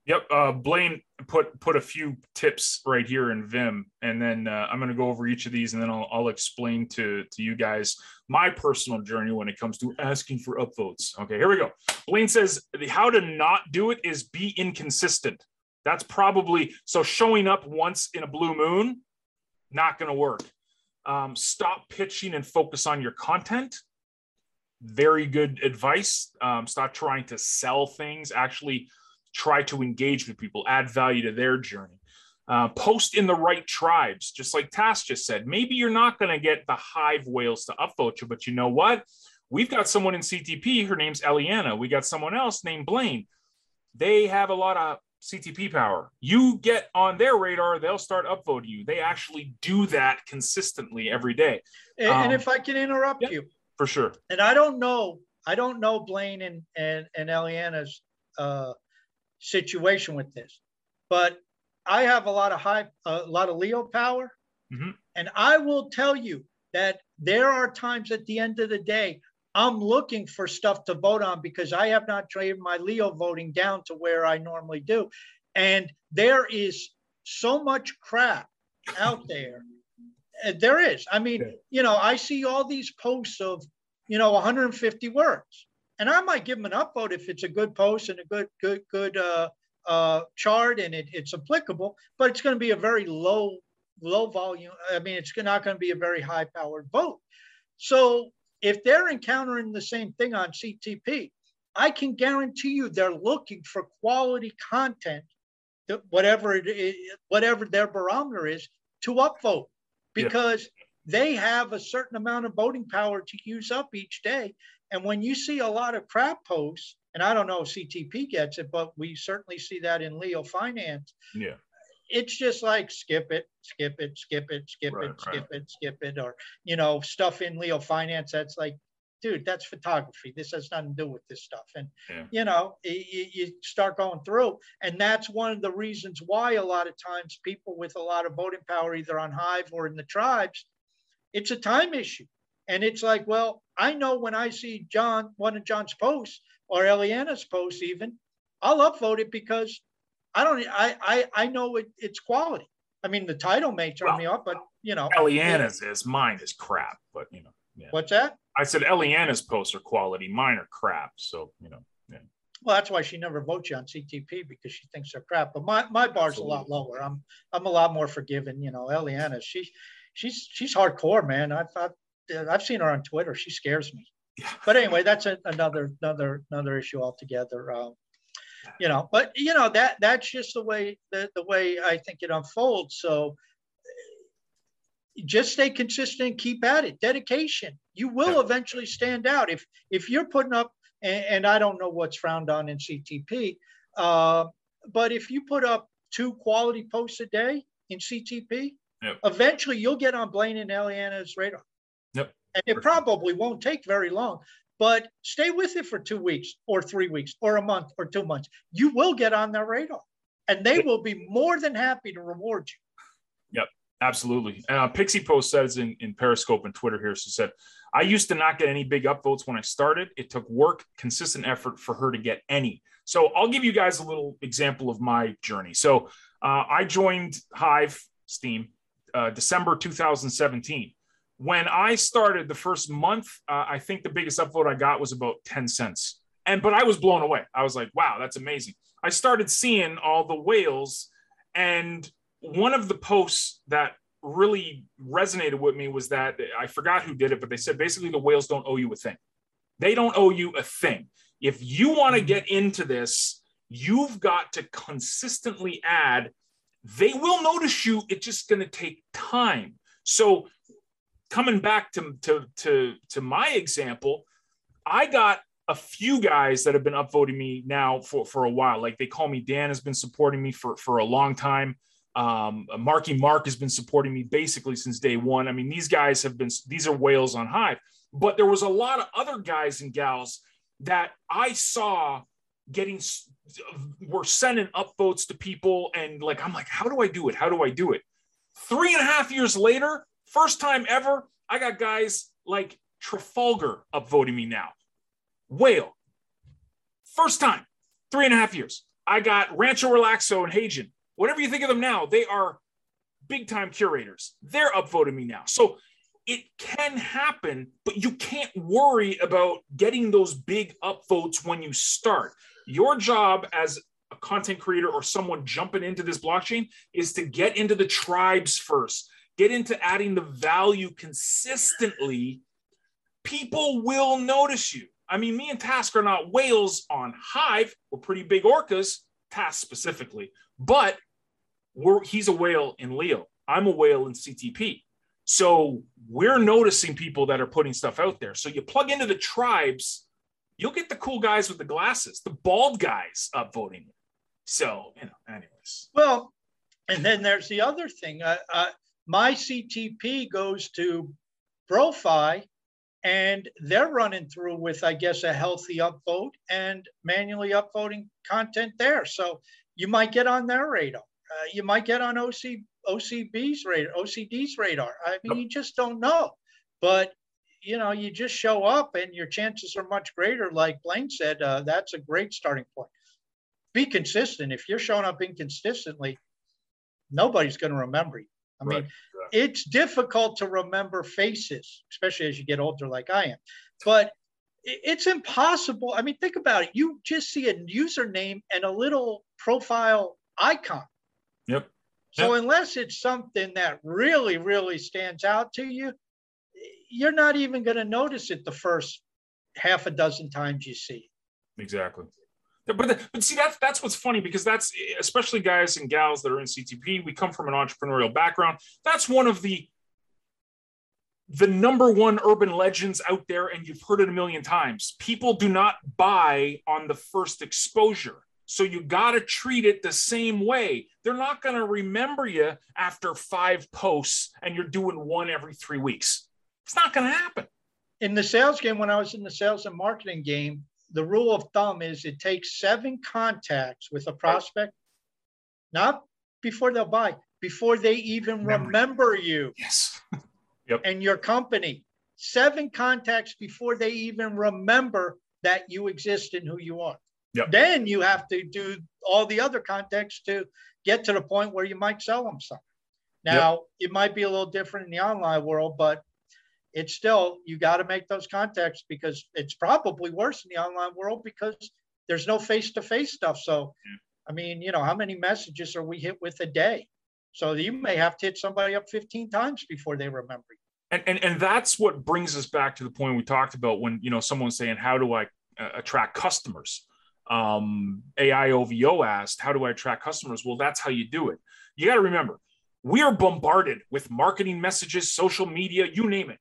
Yep. Uh, Blaine put put a few tips right here in Vimm, and then uh, I'm going to go over each of these, and then I'll, I'll explain to to you guys my personal journey when it comes to asking for upvotes. Okay, here we go. Blaine says how to not do it is be inconsistent. That's probably so showing up once in a blue moon, not going to work. Um, stop pitching and focus on your content. Very good advice. Um, stop trying to sell things. Actually, try to engage with people, add value to their journey. Uh, post in the right tribes, just like Task just said. Maybe you're not going to get the hive whales to upvote you, but you know what? We've got someone in CTP. Her name's Eliana. We got someone else named Blaine. They have a lot of CTP power. You get on their radar, they'll start upvoting you. They actually do that consistently every day. And, um, and if I can interrupt yeah, you, for sure. And I don't know, I don't know Blaine and and and Eliana's uh, situation with this, but I have a lot of high, a lot of Leo power, mm-hmm. and I will tell you that there are times at the end of the day I'm looking for stuff to vote on because I have not traded my Leo voting down to where I normally do. And there is so much crap out there. there is. I mean, you know, I see all these posts of, you know, 150 words. And I might give them an upvote if it's a good post and a good, good, good uh, uh, chart and it, it's applicable, but it's going to be a very low, low volume. I mean, it's not going to be a very high powered vote. So if they're encountering the same thing on CTP, I can guarantee you they're looking for quality content, whatever it is, whatever their barometer is, to upvote because yeah. they have a certain amount of voting power to use up each day. And when you see a lot of crap posts, and I don't know if CTP gets it, but we certainly see that in Leo Finance. Yeah it's just like skip it, skip it, skip it, skip right, it, skip right. it, skip it, or you know, stuff in Leo Finance that's like, dude, that's photography. This has nothing to do with this stuff. And yeah. you know, you, you start going through, and that's one of the reasons why a lot of times people with a lot of voting power, either on Hive or in the tribes, it's a time issue. And it's like, well, I know when I see John, one of John's posts or Eliana's posts, even, I'll upvote it because I don't. I I, I know it, it's quality. I mean, the title may turn well, me off, but you know, Eliana's is mine is crap. But you know, yeah. what's that? I said Eliana's posts are quality. Mine are crap. So you know, yeah. Well, that's why she never votes you on CTP because she thinks they're crap. But my, my bar's Absolutely. a lot lower. I'm I'm a lot more forgiving. You know, Eliana, she's she's she's hardcore, man. I've I've, I've seen her on Twitter. She scares me. Yeah. But anyway, that's a, another another another issue altogether. Um, you know but you know that that's just the way the, the way i think it unfolds so just stay consistent keep at it dedication you will yeah. eventually stand out if if you're putting up and, and, i don't know what's frowned on in ctp uh, but if you put up two quality posts a day in ctp yep. eventually you'll get on blaine and eliana's radar. And it probably won't take very long but stay with it for two weeks or three weeks or a month or two months. You will get on their radar and they will be more than happy to reward you. Yep, absolutely. Uh, Pixie Post says in, in Periscope and Twitter here, she said, I used to not get any big upvotes when I started. It took work, consistent effort for her to get any. So I'll give you guys a little example of my journey. So uh, I joined Hive Steem uh, December 2017 when I started the first month, uh, I think the biggest upvote I got was about 10 cents. And but I was blown away. I was like, wow, that's amazing. I started seeing all the whales, and one of the posts that really resonated with me was that I forgot who did it, but they said basically the whales don't owe you a thing. They don't owe you a thing. If you want to get into this, you've got to consistently add. They will notice you. It's just going to take time. So, coming back to, to, to, to my example, I got a few guys that have been upvoting me now for, for a while. Like theycallmedan has been supporting me for, for a long time. Um, Marky Mark has been supporting me basically since day one. I mean, these guys have been, these are whales on Hive, but there was a lot of other guys and gals that I saw getting, were sending upvotes to people. And like, I'm like, how do I do it? How do I do it? Three and a half years later, first time ever, I got guys like Trafalgar upvoting me now. Whale. First time, three and a half years. I got Rancho Relaxo and Haejin whatever you think of them now, they are big time curators. They're upvoting me now. So it can happen, but you can't worry about getting those big upvotes when you start. Your job as a content creator or someone jumping into this blockchain is to get into the tribes first, get into adding the value consistently. People will notice you. I mean, me and Task are not whales on Hive. We're pretty big orcas, Task specifically. But we're, he's a whale in Leo. I'm a whale in CTP. So we're noticing people that are putting stuff out there. So you plug into the tribes, you'll get the cool guys with the glasses, the bald guys upvoting. So, you know, anyways. Well, and then there's the other thing. Uh, uh, my CTP goes to Brofi, and they're running through with, I guess, a healthy upvote and manually upvoting content there. So you might get on their radar uh, you might get on OC, OCB's radar, OCD's radar. I mean, you just don't know. But you know, you just show up, and your chances are much greater. Like Blaine said, uh, that's a great starting point. Be consistent. If you're showing up inconsistently, nobody's going to remember you. I right. mean, yeah. it's difficult to remember faces, especially as you get older, like I am. But it's impossible. I mean, think about it. You just see a username and a little profile icon. Yep. So yep. unless it's something that really, really stands out to you, you're not even going to notice it the first half a dozen times you see it. Exactly. But, but see that's that's what's funny because that's especially guys and gals that are in CTP. We come from an entrepreneurial background. That's one of the the number one urban legends out there, and you've heard it a million times. People do not buy on the first exposure. So you got to treat it the same way. They're not going to remember you after five posts and you're doing one every three weeks. It's not going to happen. In the sales game, when I was in the sales and marketing game, the rule of thumb is it takes seven contacts with a prospect, not before they'll buy, before they even Memory. remember you. Yes. yep. And your company. Seven contacts before they even remember that you exist and who you are. Yep. Then you have to do all the other contacts to get to the point where you might sell them something. Now, yep. it might be a little different in the online world, but it's still, you got to make those contacts because it's probably worse in the online world because there's no face to face stuff. So, I mean, you know, how many messages are we hit with a day? So you may have to hit somebody up 15 times before they remember you. And, and, and that's what brings us back to the point we talked about when, you know, someone's saying, how do I uh, attract customers? um, AIOVO asked, How do I attract customers? Well, that's how you do it. You got to remember, we are bombarded with marketing messages, social media, you name it.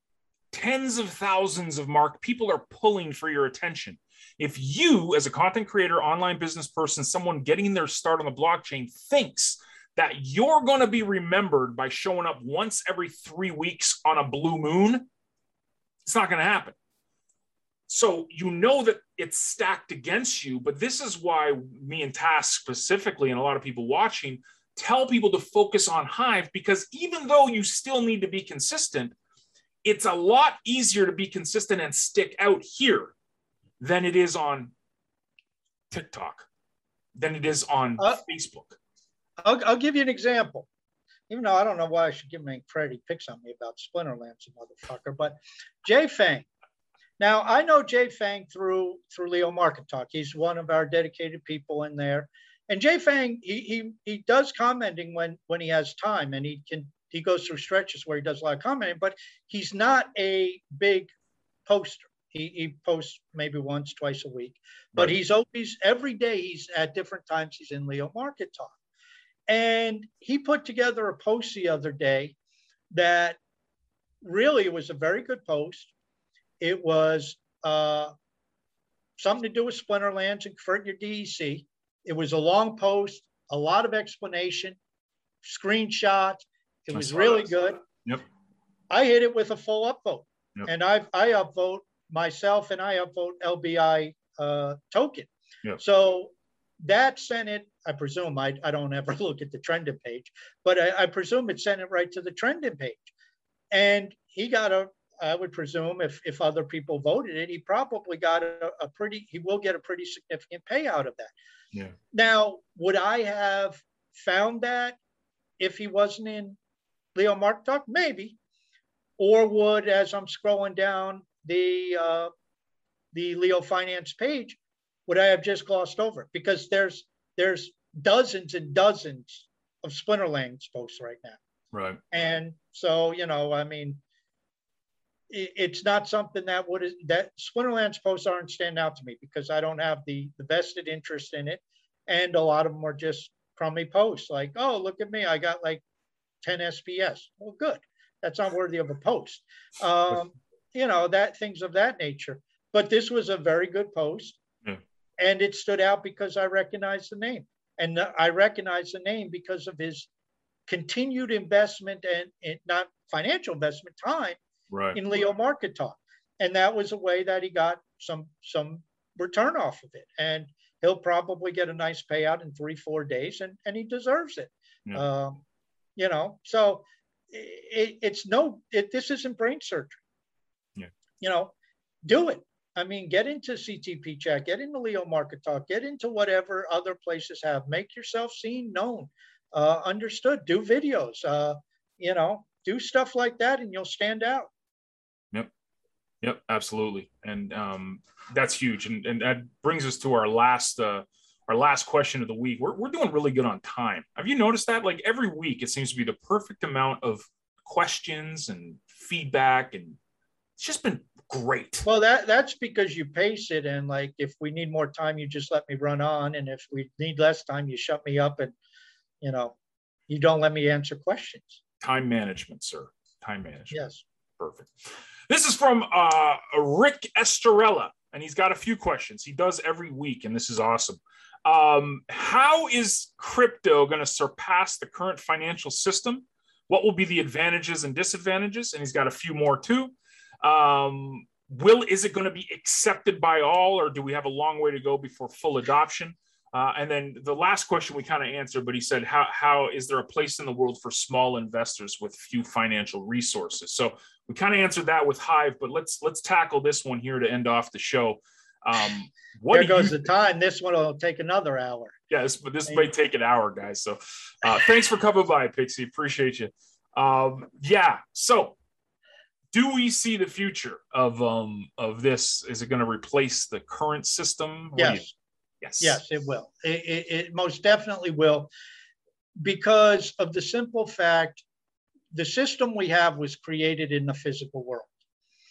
Tens of thousands of mark people are pulling for your attention. If you, as a content creator, online business person, someone getting their start on the blockchain, thinks that you're going to be remembered by showing up once every three weeks on a blue moon, it's not going to happen. So you know that it's stacked against you, but this is why me and Task specifically, and a lot of people watching, tell people to focus on Hive because even though you still need to be consistent, it's a lot easier to be consistent and stick out here than it is on TikTok, than it is on uh, Facebook. I'll, I'll, give you an example. Even though I don't know why I should give him credit, he picks on me about Splinterlands, motherfucker. But Jay Fang, now I know Jay Fang through through Leo Market Talk. He's one of our dedicated people in there. And Jay Fang, he he he does commenting when when he has time, and he can he goes through stretches where he does a lot of commenting, but he's not a big poster. He, he posts maybe once, twice a week, but right. he's always every day. He's at different times. He's in Leo Market Talk, and he put together a post the other day that really was a very good post. It was uh, something to do with Splinterlands and convert your DEC. It was a long post, a lot of explanation, screenshots. It was really that. good. Yep. I hit it with a full upvote, yep. and I I upvote myself and I upvote LBI uh, token. Yep. So that sent it. I presume I, I don't ever look at the trending page, but I, I presume it sent it right to the trending page, and he got a I would presume if, if other people voted it, he probably got a, a, pretty, he will get a pretty significant payout of that. Yeah. Now, would I have found that if he wasn't in Leo Mark Talk? Maybe. Or would, as I'm scrolling down the uh, the Leo Finance page, would I have just glossed over it? Because there's there's dozens and dozens of Splinterlands posts right now. Right. And so, you know, I mean, it, it's not something that would that Splinterlands posts aren't stand out to me because I don't have the the vested interest in it, and a lot of them are just crummy posts like, oh, look at me, I got like 10 SPS. Well, good. That's not worthy of a post. Um, you know that things of that nature. But this was a very good post, yeah. and it stood out because I recognized the name, and I recognized the name because of his continued investment and, and not financial investment time right. in Leo Market Talk, and that was a way that he got some some return off of it, and he'll probably get a nice payout in three four days, and and he deserves it. Yeah. Um, you know, so it, it's no, it, this isn't brain surgery yeah. you know, do it. I mean, get into CTP chat, get into Leo Market Talk, get into whatever other places have. Make yourself seen, known, uh, understood. Do videos, uh, you know, do stuff like that, and you'll stand out. Yep, yep, absolutely, and um, that's huge. And and that brings us to our last uh, our last question of the week. We're we're doing really good on time. Have you noticed that? Like every week, it seems to be the perfect amount of questions and feedback and it's just been great. Well, that that's because you pace it, and like if we need more time, you just let me run on, and if we need less time, you shut me up, and you know, you don't let me answer questions. Time management, sir. Time management. Yes. Perfect. This is from uh, Rick Estrella, and he's got a few questions. He does every week, and this is awesome. Um, how is crypto going to surpass the current financial system? What will be the advantages and disadvantages? And he's got a few more too. Um, will is it going to be accepted by all, or do we have a long way to go before full adoption? Uh, and then the last question we kind of answered, but he said, how, how is there a place in the world for small investors with few financial resources? So we kind of answered that with Hive, but let's let's tackle this one here to end off the show. Um, what there goes you... the time. This one will take another hour. Yeah, this, this may take an hour, guys. So uh, thanks for coming by, Pixie. Appreciate you. Um, yeah. So do we see the future of um of this? Is it going to replace the current system? Yes. Yes. Yes, it will. It, it, it most definitely will, because of the simple fact the system we have was created in the physical world.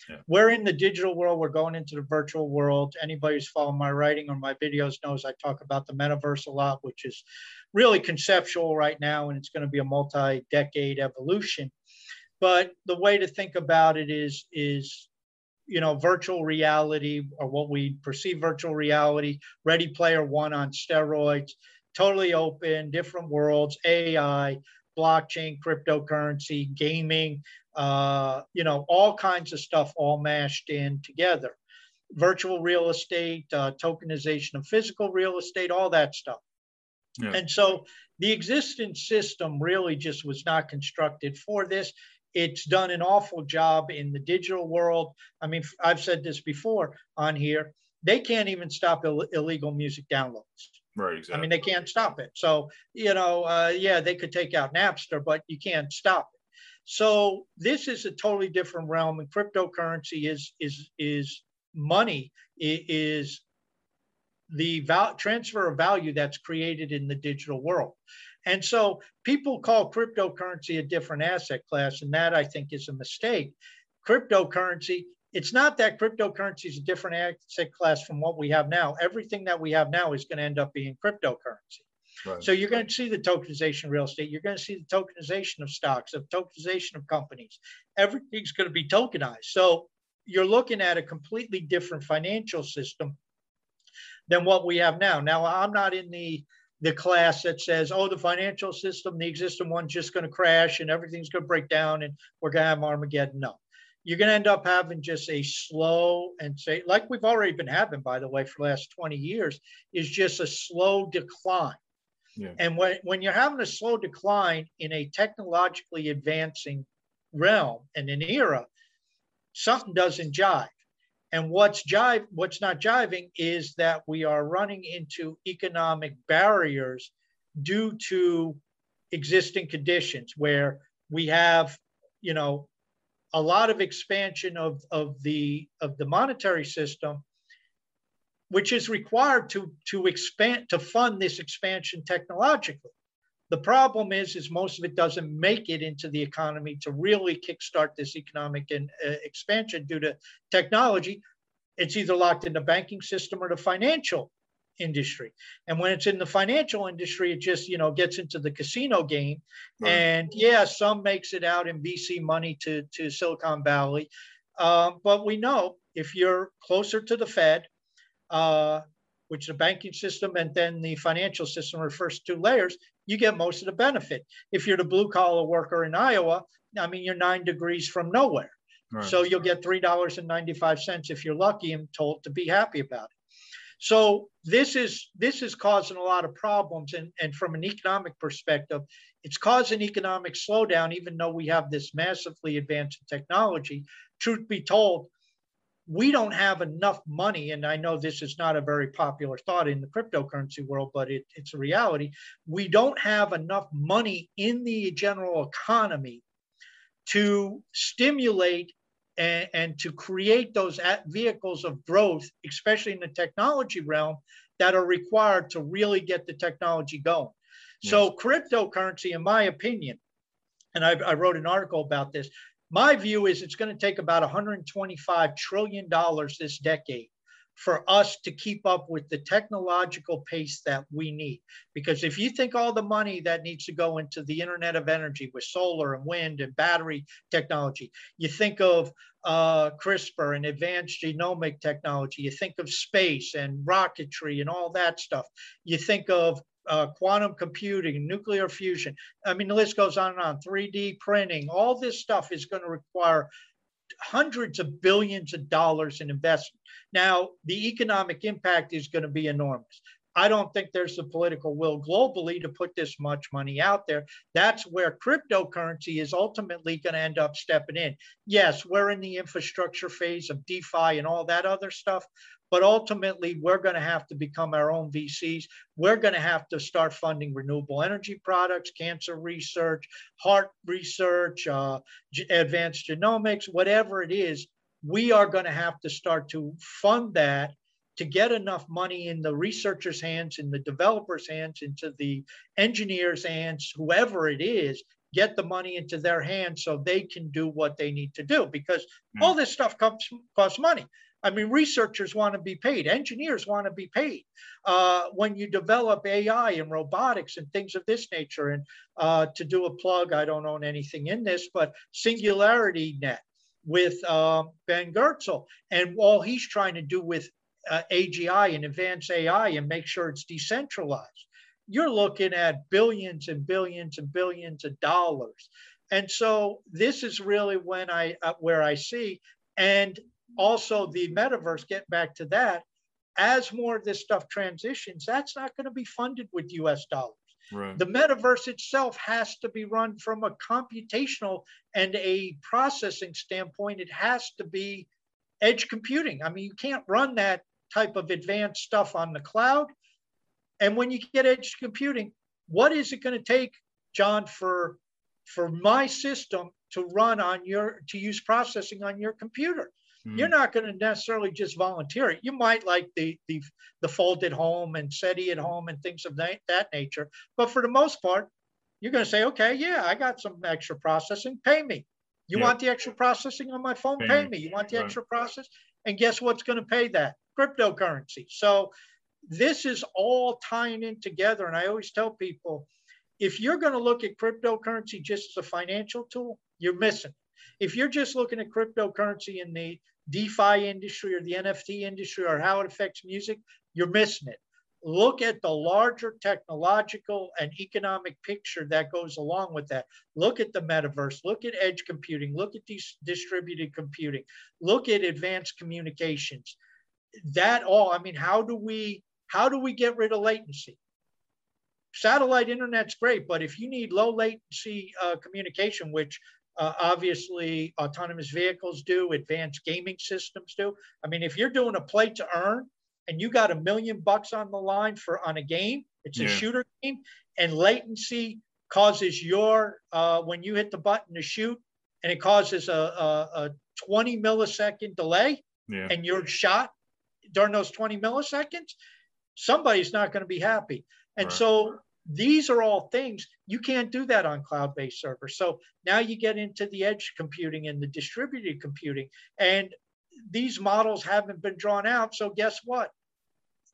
Yeah. We're in the digital world. We're going into the virtual world. Anybody who's following my writing or my videos knows I talk about the metaverse a lot, which is really conceptual right now, and it's going to be a multi-decade evolution. But the way to think about it is is you know virtual reality or what we perceive virtual reality, Ready Player One on steroids, totally open, different worlds, AI, blockchain, cryptocurrency, gaming, uh, you know, all kinds of stuff all mashed in together. Virtual real estate, uh, tokenization of physical real estate, all that stuff. Yeah. And so the existing system really just was not constructed for this it's done an awful job in the digital world. I mean, I've said this before on here. They can't even stop Ill- illegal music downloads. Right. Exactly. I mean, they can't stop it. So, you know, uh, yeah, they could take out Napster, but you can't stop. So this is a totally different realm, and cryptocurrency is is is money is the val- transfer of value that's created in the digital world. And so people call cryptocurrency a different asset class, and that I think is a mistake. Cryptocurrency, it's not that cryptocurrency is a different asset class from what we have now. Everything that we have now is going to end up being cryptocurrency. So you're going to see the tokenization of real estate. You're going to see the tokenization of stocks, of tokenization of companies. Everything's going to be tokenized. So you're looking at a completely different financial system than what we have now. Now, I'm not in the the class that says, oh, the financial system, the existing one's just going to crash and everything's going to break down and we're going to have Armageddon. No, you're going to end up having just a slow and say, like we've already been having, by the way, for the last 20 years, is just a slow decline. Yeah. And when, when you're having a slow decline in a technologically advancing realm and an era, something doesn't jive. And what's jive, what's not jiving is that we are running into economic barriers due to existing conditions where we have, you know, a lot of expansion of, of the of the monetary system, which is required to to expand to fund this expansion technologically. The problem is, is most of it doesn't make it into the economy to really kickstart this economic and, uh, expansion due to technology. It's either locked in the banking system or the financial industry. And when it's in the financial industry, it just you know gets into the casino game. Right. And yeah, some makes it out in VC money to to Silicon Valley, uh, but we know if you're closer to the Fed. Uh, which the banking system and then the financial system are first two layers, you get most of the benefit. If you're the blue collar worker in Iowa, I mean, you're nine degrees from nowhere. Right. So you'll get $3.95 if you're lucky and told to be happy about it. So this is this is causing a lot of problems. And, and from an economic perspective, it's causing economic slowdown, even though we have this massively advanced technology. Truth be told, we don't have enough money, and I know this is not a very popular thought in the cryptocurrency world, but it, it's a reality. We don't have enough money in the general economy to stimulate and, and to create those vehicles of growth, especially in the technology realm, that are required to really get the technology going. Yes. So, cryptocurrency, in my opinion, and I, I wrote an article about this, my view is it's going to take about $125 trillion this decade for us to keep up with the technological pace that we need. Because if you think all the money that needs to go into the Internet of Energy with solar and wind and battery technology, you think of uh, CRISPR and advanced genomic technology, you think of space and rocketry and all that stuff, you think of uh, quantum computing, nuclear fusion. I mean, the list goes on and on. 3D printing, all this stuff is going to require hundreds of billions of dollars in investment. Now, the economic impact is going to be enormous. I don't think there's the political will globally to put this much money out there. That's where cryptocurrency is ultimately going to end up stepping in. Yes, we're in the infrastructure phase of DeFi and all that other stuff, but ultimately, we're going to have to become our own VCs. We're going to have to start funding renewable energy products, cancer research, heart research, uh, advanced genomics, whatever it is. We are going to have to start to fund that to get enough money in the researchers' hands, in the developers' hands, into the engineers' hands, whoever it is, get the money into their hands so they can do what they need to do because mm. all this stuff comes costs money. I mean, researchers want to be paid, engineers want to be paid. Uh, when you develop AI and robotics and things of this nature, and uh, to do a plug, I don't own anything in this, but Singularity Net with uh, Ben Goertzel, and all he's trying to do with uh, AGI and advanced AI and make sure it's decentralized. You're looking at billions and billions and billions of dollars. And so this is really when I uh, where I see and also the metaverse, get back to that, as more of this stuff transitions, that's not going to be funded with US dollars. Right. The metaverse itself has to be run from a computational and a processing standpoint. It has to be edge computing. I mean, you can't run that type of advanced stuff on the cloud. And when you get edge computing, what is it going to take, John, for for my system to run on your to use processing on your computer? Mm. you're not going to necessarily just volunteer it. You might like the the the folded home and SETI at home and things of that, that nature. But for the most part, you're going to say, okay, yeah, I got some extra processing. Pay me. You yep. want the extra processing on my phone? Pay, pay me. You want the right. extra process? And guess what's going to pay that? Cryptocurrency. So this is all tying in together. And I always tell people, if you're going to look at cryptocurrency just as a financial tool, you're missing. If you're just looking at cryptocurrency in the DeFi industry or the NFT industry or how it affects music, you're missing it. Look at the larger technological and economic picture that goes along with that. Look at the metaverse, look at edge computing, look at these distributed computing, look at advanced communications. That all, I mean, how do we how do we get rid of latency? Satellite internet's great, but if you need low latency uh, communication, which uh, obviously autonomous vehicles do, advanced gaming systems do. I mean, if you're doing a play to earn and you got a million bucks on the line for on a game, it's yeah. a shooter game, and latency causes your uh, when you hit the button to shoot, and it causes a, a, a 20 millisecond delay, yeah. and you're shot during those 20 milliseconds. Somebody's not going to be happy, and right. so these are all things you can't do that on cloud-based servers. So now you get into the edge computing and the distributed computing, and these models haven't been drawn out. So guess what?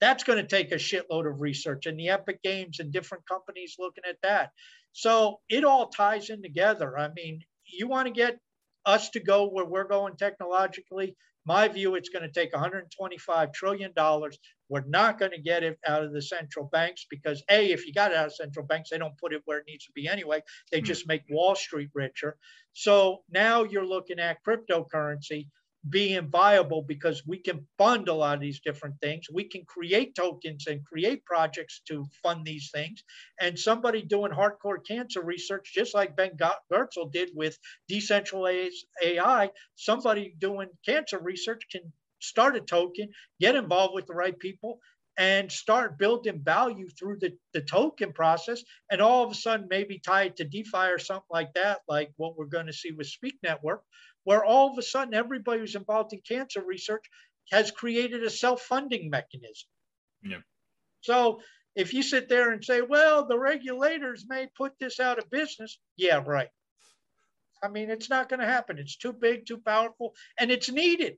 That's going to take a shitload of research, and the Epic Games and different companies looking at that. So it all ties in together. I mean, you want to get us to go where we're going technologically, my view, it's going to take $125 trillion. We're not going to get it out of the central banks because, A, if you got it out of central banks, they don't put it where it needs to be anyway. They hmm. just make Wall Street richer. So now you're looking at cryptocurrency being viable because we can fund a lot of these different things. We can create tokens and create projects to fund these things. And somebody doing hardcore cancer research, just like Ben Goertzel did with decentralized AI, somebody doing cancer research can start a token, get involved with the right people, and start building value through the, the token process. And all of a sudden, maybe tie it to DeFi or something like that, like what we're going to see with Speak Network, where all of a sudden everybody who's involved in cancer research has created a self-funding mechanism. Yeah. So if you sit there and say, well, the regulators may put this out of business, yeah, right. I mean, it's not going to happen. It's too big, too powerful, and it's needed.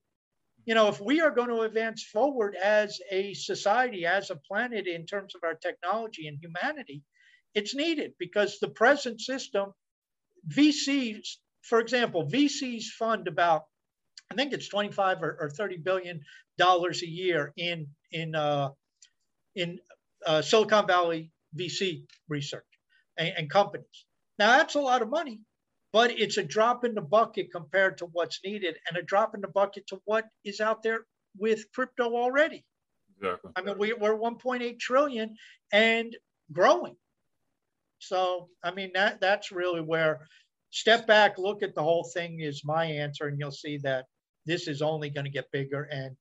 You know, if we are going to advance forward as a society, as a planet in terms of our technology and humanity, it's needed because the present system, VCs for example, VCs fund about, I think it's 25 or, or 30 billion dollars a year in in uh, in uh, Silicon Valley VC research and, and companies. Now that's a lot of money, but it's a drop in the bucket compared to what's needed, and a drop in the bucket to what is out there with crypto already. Exactly. I mean, we, we're 1.8 trillion and growing. So, I mean, that that's really where step back, look at the whole thing is my answer, and you'll see that this is only going to get bigger. And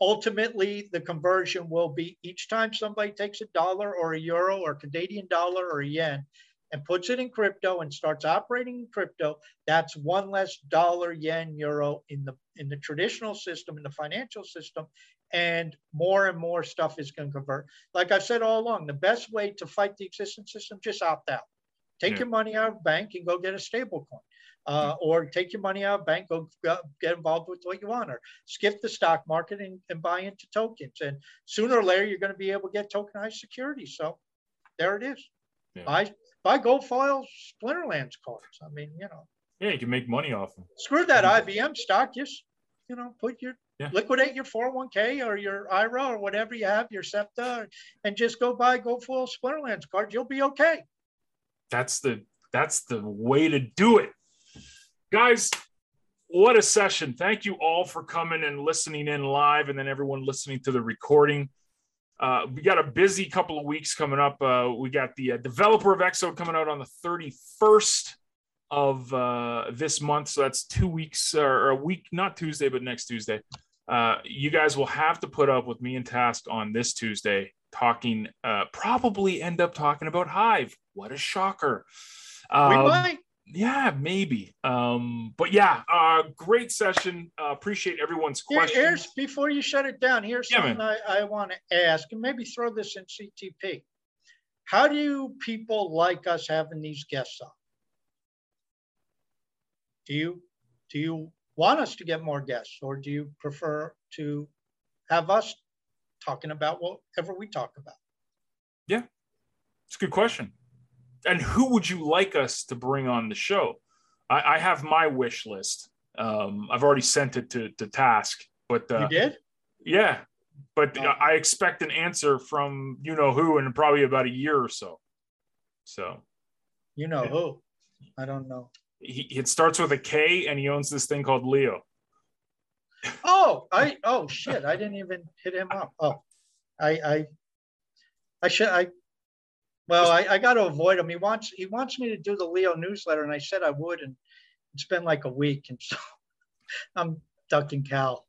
ultimately, the conversion will be each time somebody takes a dollar or a euro or Canadian dollar or a yen and puts it in crypto and starts operating in crypto, that's one less dollar, yen, euro in the in the traditional system, in the financial system, and more and more stuff is going to convert. Like I said all along, the best way to fight the existing system, just opt out. Take yeah. your money out of bank and go get a stable coin. Uh, or take your money out of bank, go, go, get involved with what you want, or skip the stock market and, and buy into tokens. And sooner or later, you're going to be able to get tokenized securities. So there it is. Yeah. Buy, buy gold foil Splinterlands cards. I mean, you know. Yeah, you can make money off them. Screw that IBM stock. Just, you know, put your, yeah. liquidate your 401k or your IRA or whatever you have, your SEPTA, and just go buy gold foil Splinterlands cards. You'll be okay that's the that's the way to do it. Guys what a session. Thank you all for coming and listening in live and then everyone listening to the recording. Uh, we got a busy couple of weeks coming up. Uh, we got the uh, developer of exo coming out on the 31st of uh, this month. So that's two weeks or a week not tuesday but next tuesday. Uh, you guys will have to put up with me and task on this tuesday talking uh, probably end up talking about hive what a shocker um, we might yeah, maybe. Um, but yeah, uh, great session. Uh, appreciate everyone's questions. here's before you shut it down. Here's Yeah, something I, I want to ask, and maybe throw this in CTP. How do people like us having these guests on? Do you do you want us to get more guests, or do you prefer to have us talking about whatever we talk about? Yeah, it's a good question. And who would you like us to bring on the show? I, I have my wish list. Um, I've already sent it to, to Task, but uh, you did? yeah, but Oh. I expect an answer from you know who in probably about a year or so. So You know Yeah. who? I don't know. he, it starts with a K, and he owns this thing called Leo. Oh, I oh shit! I didn't even hit him up. Oh, I I I should I. Well, I, I got to avoid him. He wants he wants me to do the Leo newsletter, and I said I would, and it's been like a week, and so I'm ducking Khal.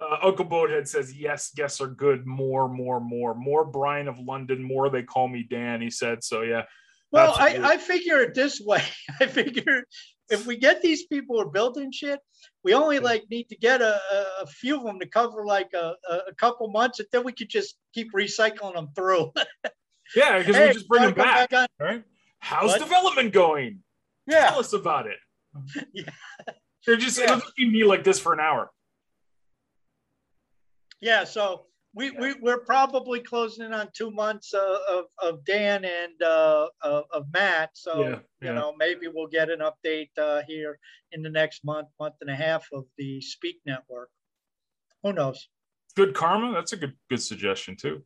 Uh, Uncle Boathead says yes, guests are good. More, more, more, more. Brian of London, more. They call me Dan. He said so. Yeah, Well, I, I figure it this way. I figure if we get these people who are building shit, we only like need to get a, a, few of them to cover like a, a couple months, and then we could just keep recycling them through. yeah, because Hey, we just bring them back. on? Right? How's What? development going? Yeah. Tell us about it. Yeah. They're just Yeah. it'll just be me like this for an hour. Yeah, so we, we we're probably closing in on two months uh, of of Dan and uh, of, of Matt. So Yeah, yeah. you know maybe we'll get an update uh, here in the next month, month and a half of the Speak Network. Who knows? Good karma. That's a good good suggestion too.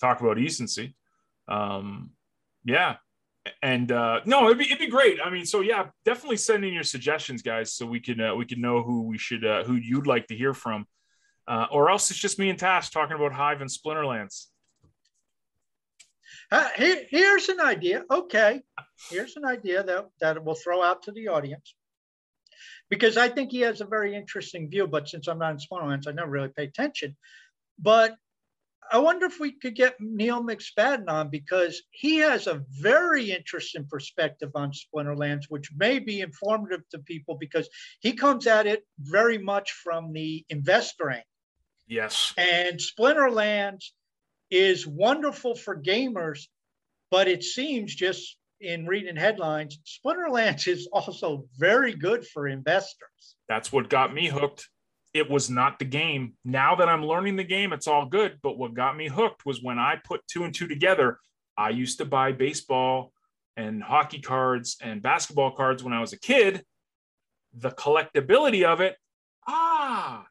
Talk about decency. Um, yeah, and uh, no, it'd be it'd be great. I mean, so yeah, definitely send in your suggestions, guys, so we can uh, we can know who we should uh, who you'd like to hear from. Uh, or else it's just me and Task talking about Hive and Splinterlands. Uh, here, here's an idea. Okay, here's an idea that that we'll throw out to the audience because I think he has a very interesting view. But since I'm not in Splinterlands, I never really pay attention. But I wonder if we could get Neil McSpadden on because he has a very interesting perspective on Splinterlands, which may be informative to people because he comes at it very much from the investor angle. Yes. And Splinterlands is wonderful for gamers, but it seems just in reading headlines, Splinterlands is also very good for investors. That's what got me hooked. It was not the game. Now that I'm learning the game, it's all good. But what got me hooked was when I put two and two together. I used to buy baseball and hockey cards and basketball cards when I was a kid. The collectability of it, ah,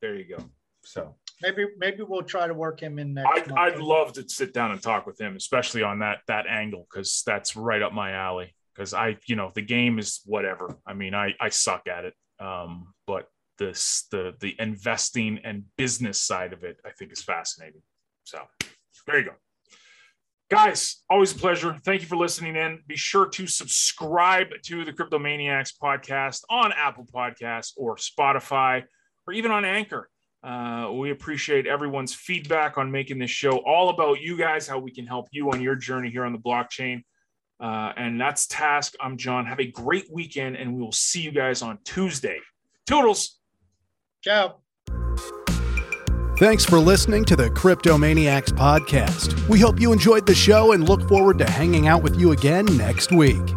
there you go. So Maybe maybe we'll try to work him in next I'd. I'd love to sit down and talk with him, especially on that that angle, because that's right up my alley. Because I, you know, the game is whatever. I mean, I I suck at it, um, but this the the investing and business side of it, I think, is fascinating. So there you go. Guys, always a pleasure. Thank you for listening in. Be sure to subscribe to the Cryptomaniacs podcast on Apple Podcasts or Spotify or even on Anchor. Uh, we appreciate everyone's feedback on making this show all about you guys, how we can help you on your journey here on the blockchain. Uh, and that's Task. I'm John. Have a great weekend, and we will see you guys on Tuesday. Toodles. Ciao. Thanks for listening to the Cryptomaniacs podcast. We hope you enjoyed the show and look forward to hanging out with you again next week.